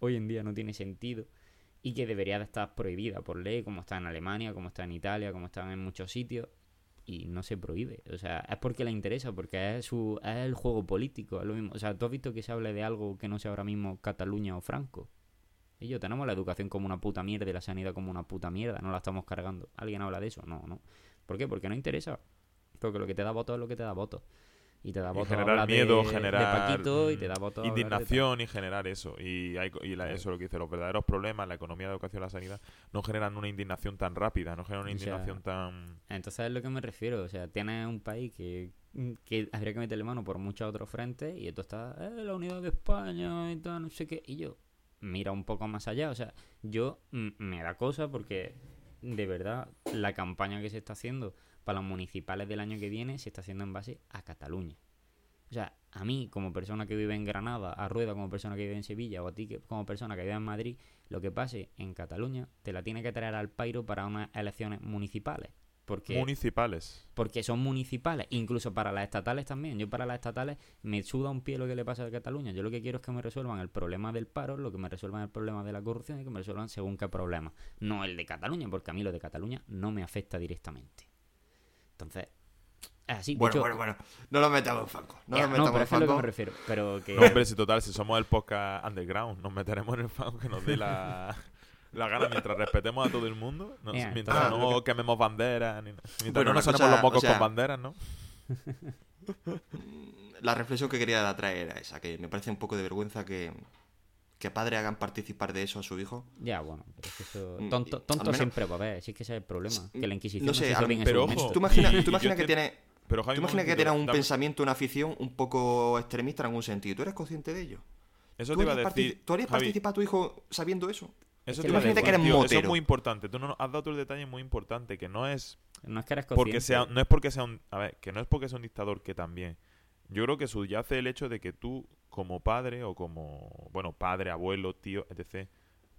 hoy en día no tiene sentido y que debería de estar prohibida por ley, como está en Alemania, como está en Italia, como están en muchos sitios, y no se prohíbe. O sea, es porque le interesa, porque es, su, es el juego político, es lo mismo. O sea, ¿tú has visto que se hable de algo que no sea ahora mismo Cataluña o Franco? Yo, tenemos la educación como una puta mierda y la sanidad como una puta mierda, no la estamos cargando. ¿Alguien habla de eso? No, no. ¿Por qué? Porque no interesa. Porque lo que te da voto es lo que te da voto. Y te da Y voto generar hablar de- miedo, de generar Paquito y te da voto indignación y generar eso. Y, hay, y la- eso es lo que dice, los verdaderos problemas, la economía, la educación y la sanidad, no generan una indignación tan rápida, no generan una O sea, indignación tan... Entonces es lo que me refiero. O sea, tienes un país que, que habría que meterle mano por muchos otros frentes y esto está, eh, la unidad de España y tal, no sé qué. Y yo, mira un poco más allá. O sea, yo me da cosa porque de verdad la campaña que se está haciendo para las municipales del año que viene se está haciendo en base a Cataluña. O sea, a mí como persona que vive en Granada, a Rueda como persona que vive en Sevilla o a ti que, como persona que vive en Madrid, lo que pase en Cataluña te la tiene que traer al pairo para unas elecciones municipales. Porque, Municipales. porque son municipales, incluso para las estatales también. Yo para las estatales me suda un pie lo que le pasa a Cataluña. Yo lo que quiero es que me resuelvan el problema del paro, lo que me resuelvan el problema de la corrupción y que me resuelvan según qué problema. No el de Cataluña, porque a mí lo de Cataluña no me afecta directamente. Entonces, es así. de Bueno, hecho- bueno, bueno. No lo metamos en fango. No Ya, lo metamos pero en es que es lo que fango. me refiero. Pero que... No, hombre, si total, si somos el podcast underground, nos meteremos en el fan que nos dé la, [laughs] la gana mientras respetemos a todo el mundo, no- mientras ah, no quememos banderas, ni, mientras Bueno, no nos sonemos los mocos o sea- con banderas, ¿no? [laughs] La reflexión que quería traer era esa, que me parece un poco de vergüenza que, que padres hagan participar de eso a su hijo. Ya, bueno, pero es que eso... Mm, Tonto, tonto menos- siempre va a haber, si es que ese es el problema. Que la Inquisición No no, sé, se hizo a- bien en pero su ojo, momento. Tú imaginas, [laughs] Y- tú y yo imaginas que te- tienes... Pero Javi, Tú imaginas que tienes un dame- pensamiento, una afición un poco extremista en algún sentido. ¿Tú eres consciente de ello? Eso ¿Tú te iba a harías, decir, ¿tú harías Javi, participar a tu hijo sabiendo eso? eso que decir, que eres tío, Eso es muy importante. Tú no has dado el detalle muy importante, que no es No es que eres porque consciente. sea, no es porque sea un, a ver, que no es porque sea un dictador que también. Yo creo que subyace el hecho de que tú, como padre o como, bueno, padre, abuelo, tío, etc.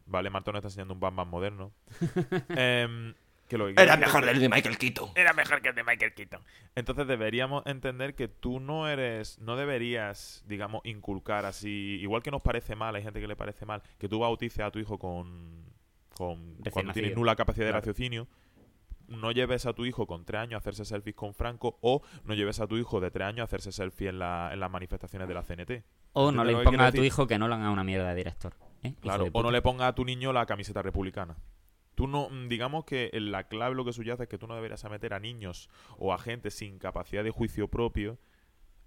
Vale, Martón está enseñando un Batman moderno. [laughs] Em, que lo que Era mejor que- el de Michael Keaton. Era mejor que el de Michael Keaton. Entonces deberíamos entender que tú no eres, no deberías, digamos, inculcar así, igual que nos parece mal, hay gente que le parece mal, que tú bautices a tu hijo con, con cuando tiene nula capacidad de raciocinio. No lleves a tu hijo con tres años a hacerse selfies con Franco o no lleves a tu hijo de tres años a hacerse selfie en, la, en las manifestaciones de la CNT. O no ¿Entiendes le lo quiero a tu hijo que no le haga una mierda de director. ¿eh? Claro, de o no le ponga a tu niño la camiseta republicana. Tú no, mm, digamos que la clave lo que subyace es que tú no deberías meter a niños o a gente sin capacidad de juicio propio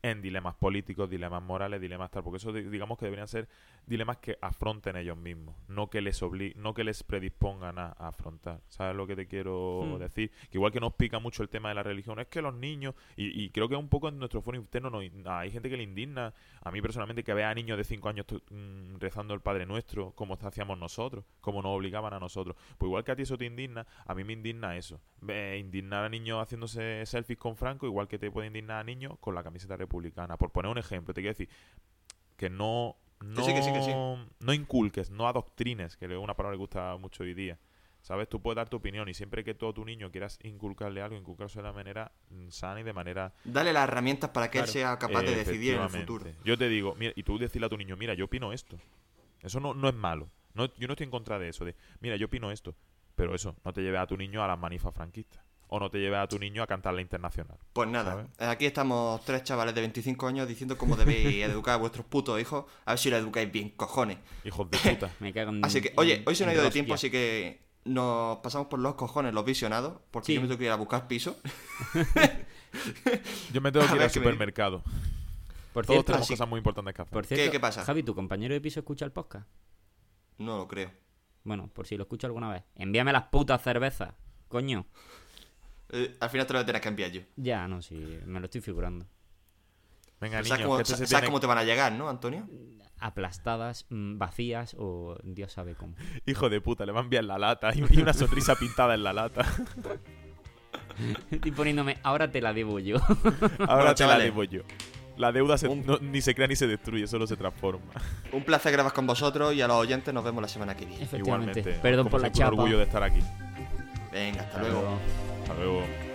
en dilemas políticos, dilemas morales, dilemas tal, porque eso di- digamos que deberían ser dilemas que afronten ellos mismos, no que les obli no que les predispongan a, a afrontar. ¿Sabes lo que te quiero Hmm. decir? Que igual que nos pica mucho el tema de la religión, es que los niños, y, y creo que un poco en nuestro foro interno no, hay gente que le indigna, a mí personalmente que vea a niños de 5 años mm, rezando el Padre Nuestro, como hacíamos nosotros, como nos obligaban a nosotros. Pues igual que a ti eso te indigna, a mí me indigna eso. Ve, indignar a niños haciéndose selfies con Franco, igual que te puede indignar a niños con la camiseta republicana. Por poner un ejemplo, te quiero decir que no... No, sí, que sí, que sí. no inculques, no adoctrines, que es una palabra que gusta mucho hoy día. ¿Sabes? Tú puedes dar tu opinión y siempre que a tu niño quieras inculcarle algo, inculcarse de la manera sana y de manera Dale las herramientas para que Claro. él sea capaz de decidir en el futuro. Yo te digo, mira, y tú decirle a tu niño, mira, yo opino esto. Eso no, no es malo. No, yo no estoy en contra de eso. De, mira, yo opino esto. Pero eso, no te lleves a tu niño a las manifas franquistas. O no te lleves a tu niño a cantar la internacional. Pues nada, ¿Sabes? aquí estamos tres chavales de 25 años diciendo cómo debéis [laughs] educar a vuestros putos hijos. A ver si lo educáis bien, cojones. Hijos de puta. [laughs] Me cago en. Así que, oye, hoy se nos ha ido de tiempo, así que nos pasamos por los cojones los visionados, porque Sí. yo me tengo que ir a buscar piso. [laughs] Yo me tengo que ir al supermercado. Por Todos cierto, tenemos así- cosas muy importantes que hacer. por cierto, qué pasa? Javi, ¿tu compañero de piso escucha el podcast? No lo creo. Bueno, por si lo escucha alguna vez. Envíame las putas cervezas. Coño. Eh, al final te lo voy a tener que enviar yo. Ya, no, sí, me lo estoy figurando. Venga, ¿Sabes, niños, cómo, se sabes tiene... cómo te van a llegar, no, Antonio? Aplastadas, mm, vacías o Dios sabe cómo. Hijo de puta, le va a enviar la lata y una sonrisa pintada en la lata. [laughs] Estoy poniéndome, ahora te la debo yo. [laughs] Ahora te la debo yo. La deuda se- Un- no- ni se crea ni se destruye, solo se transforma. Un placer grabar con vosotros y a los oyentes nos vemos la semana que viene. Efectivamente. Igualmente. Perdón por la chapa. orgullo de estar aquí. Venga, hasta Hasta luego. luego. Hasta luego.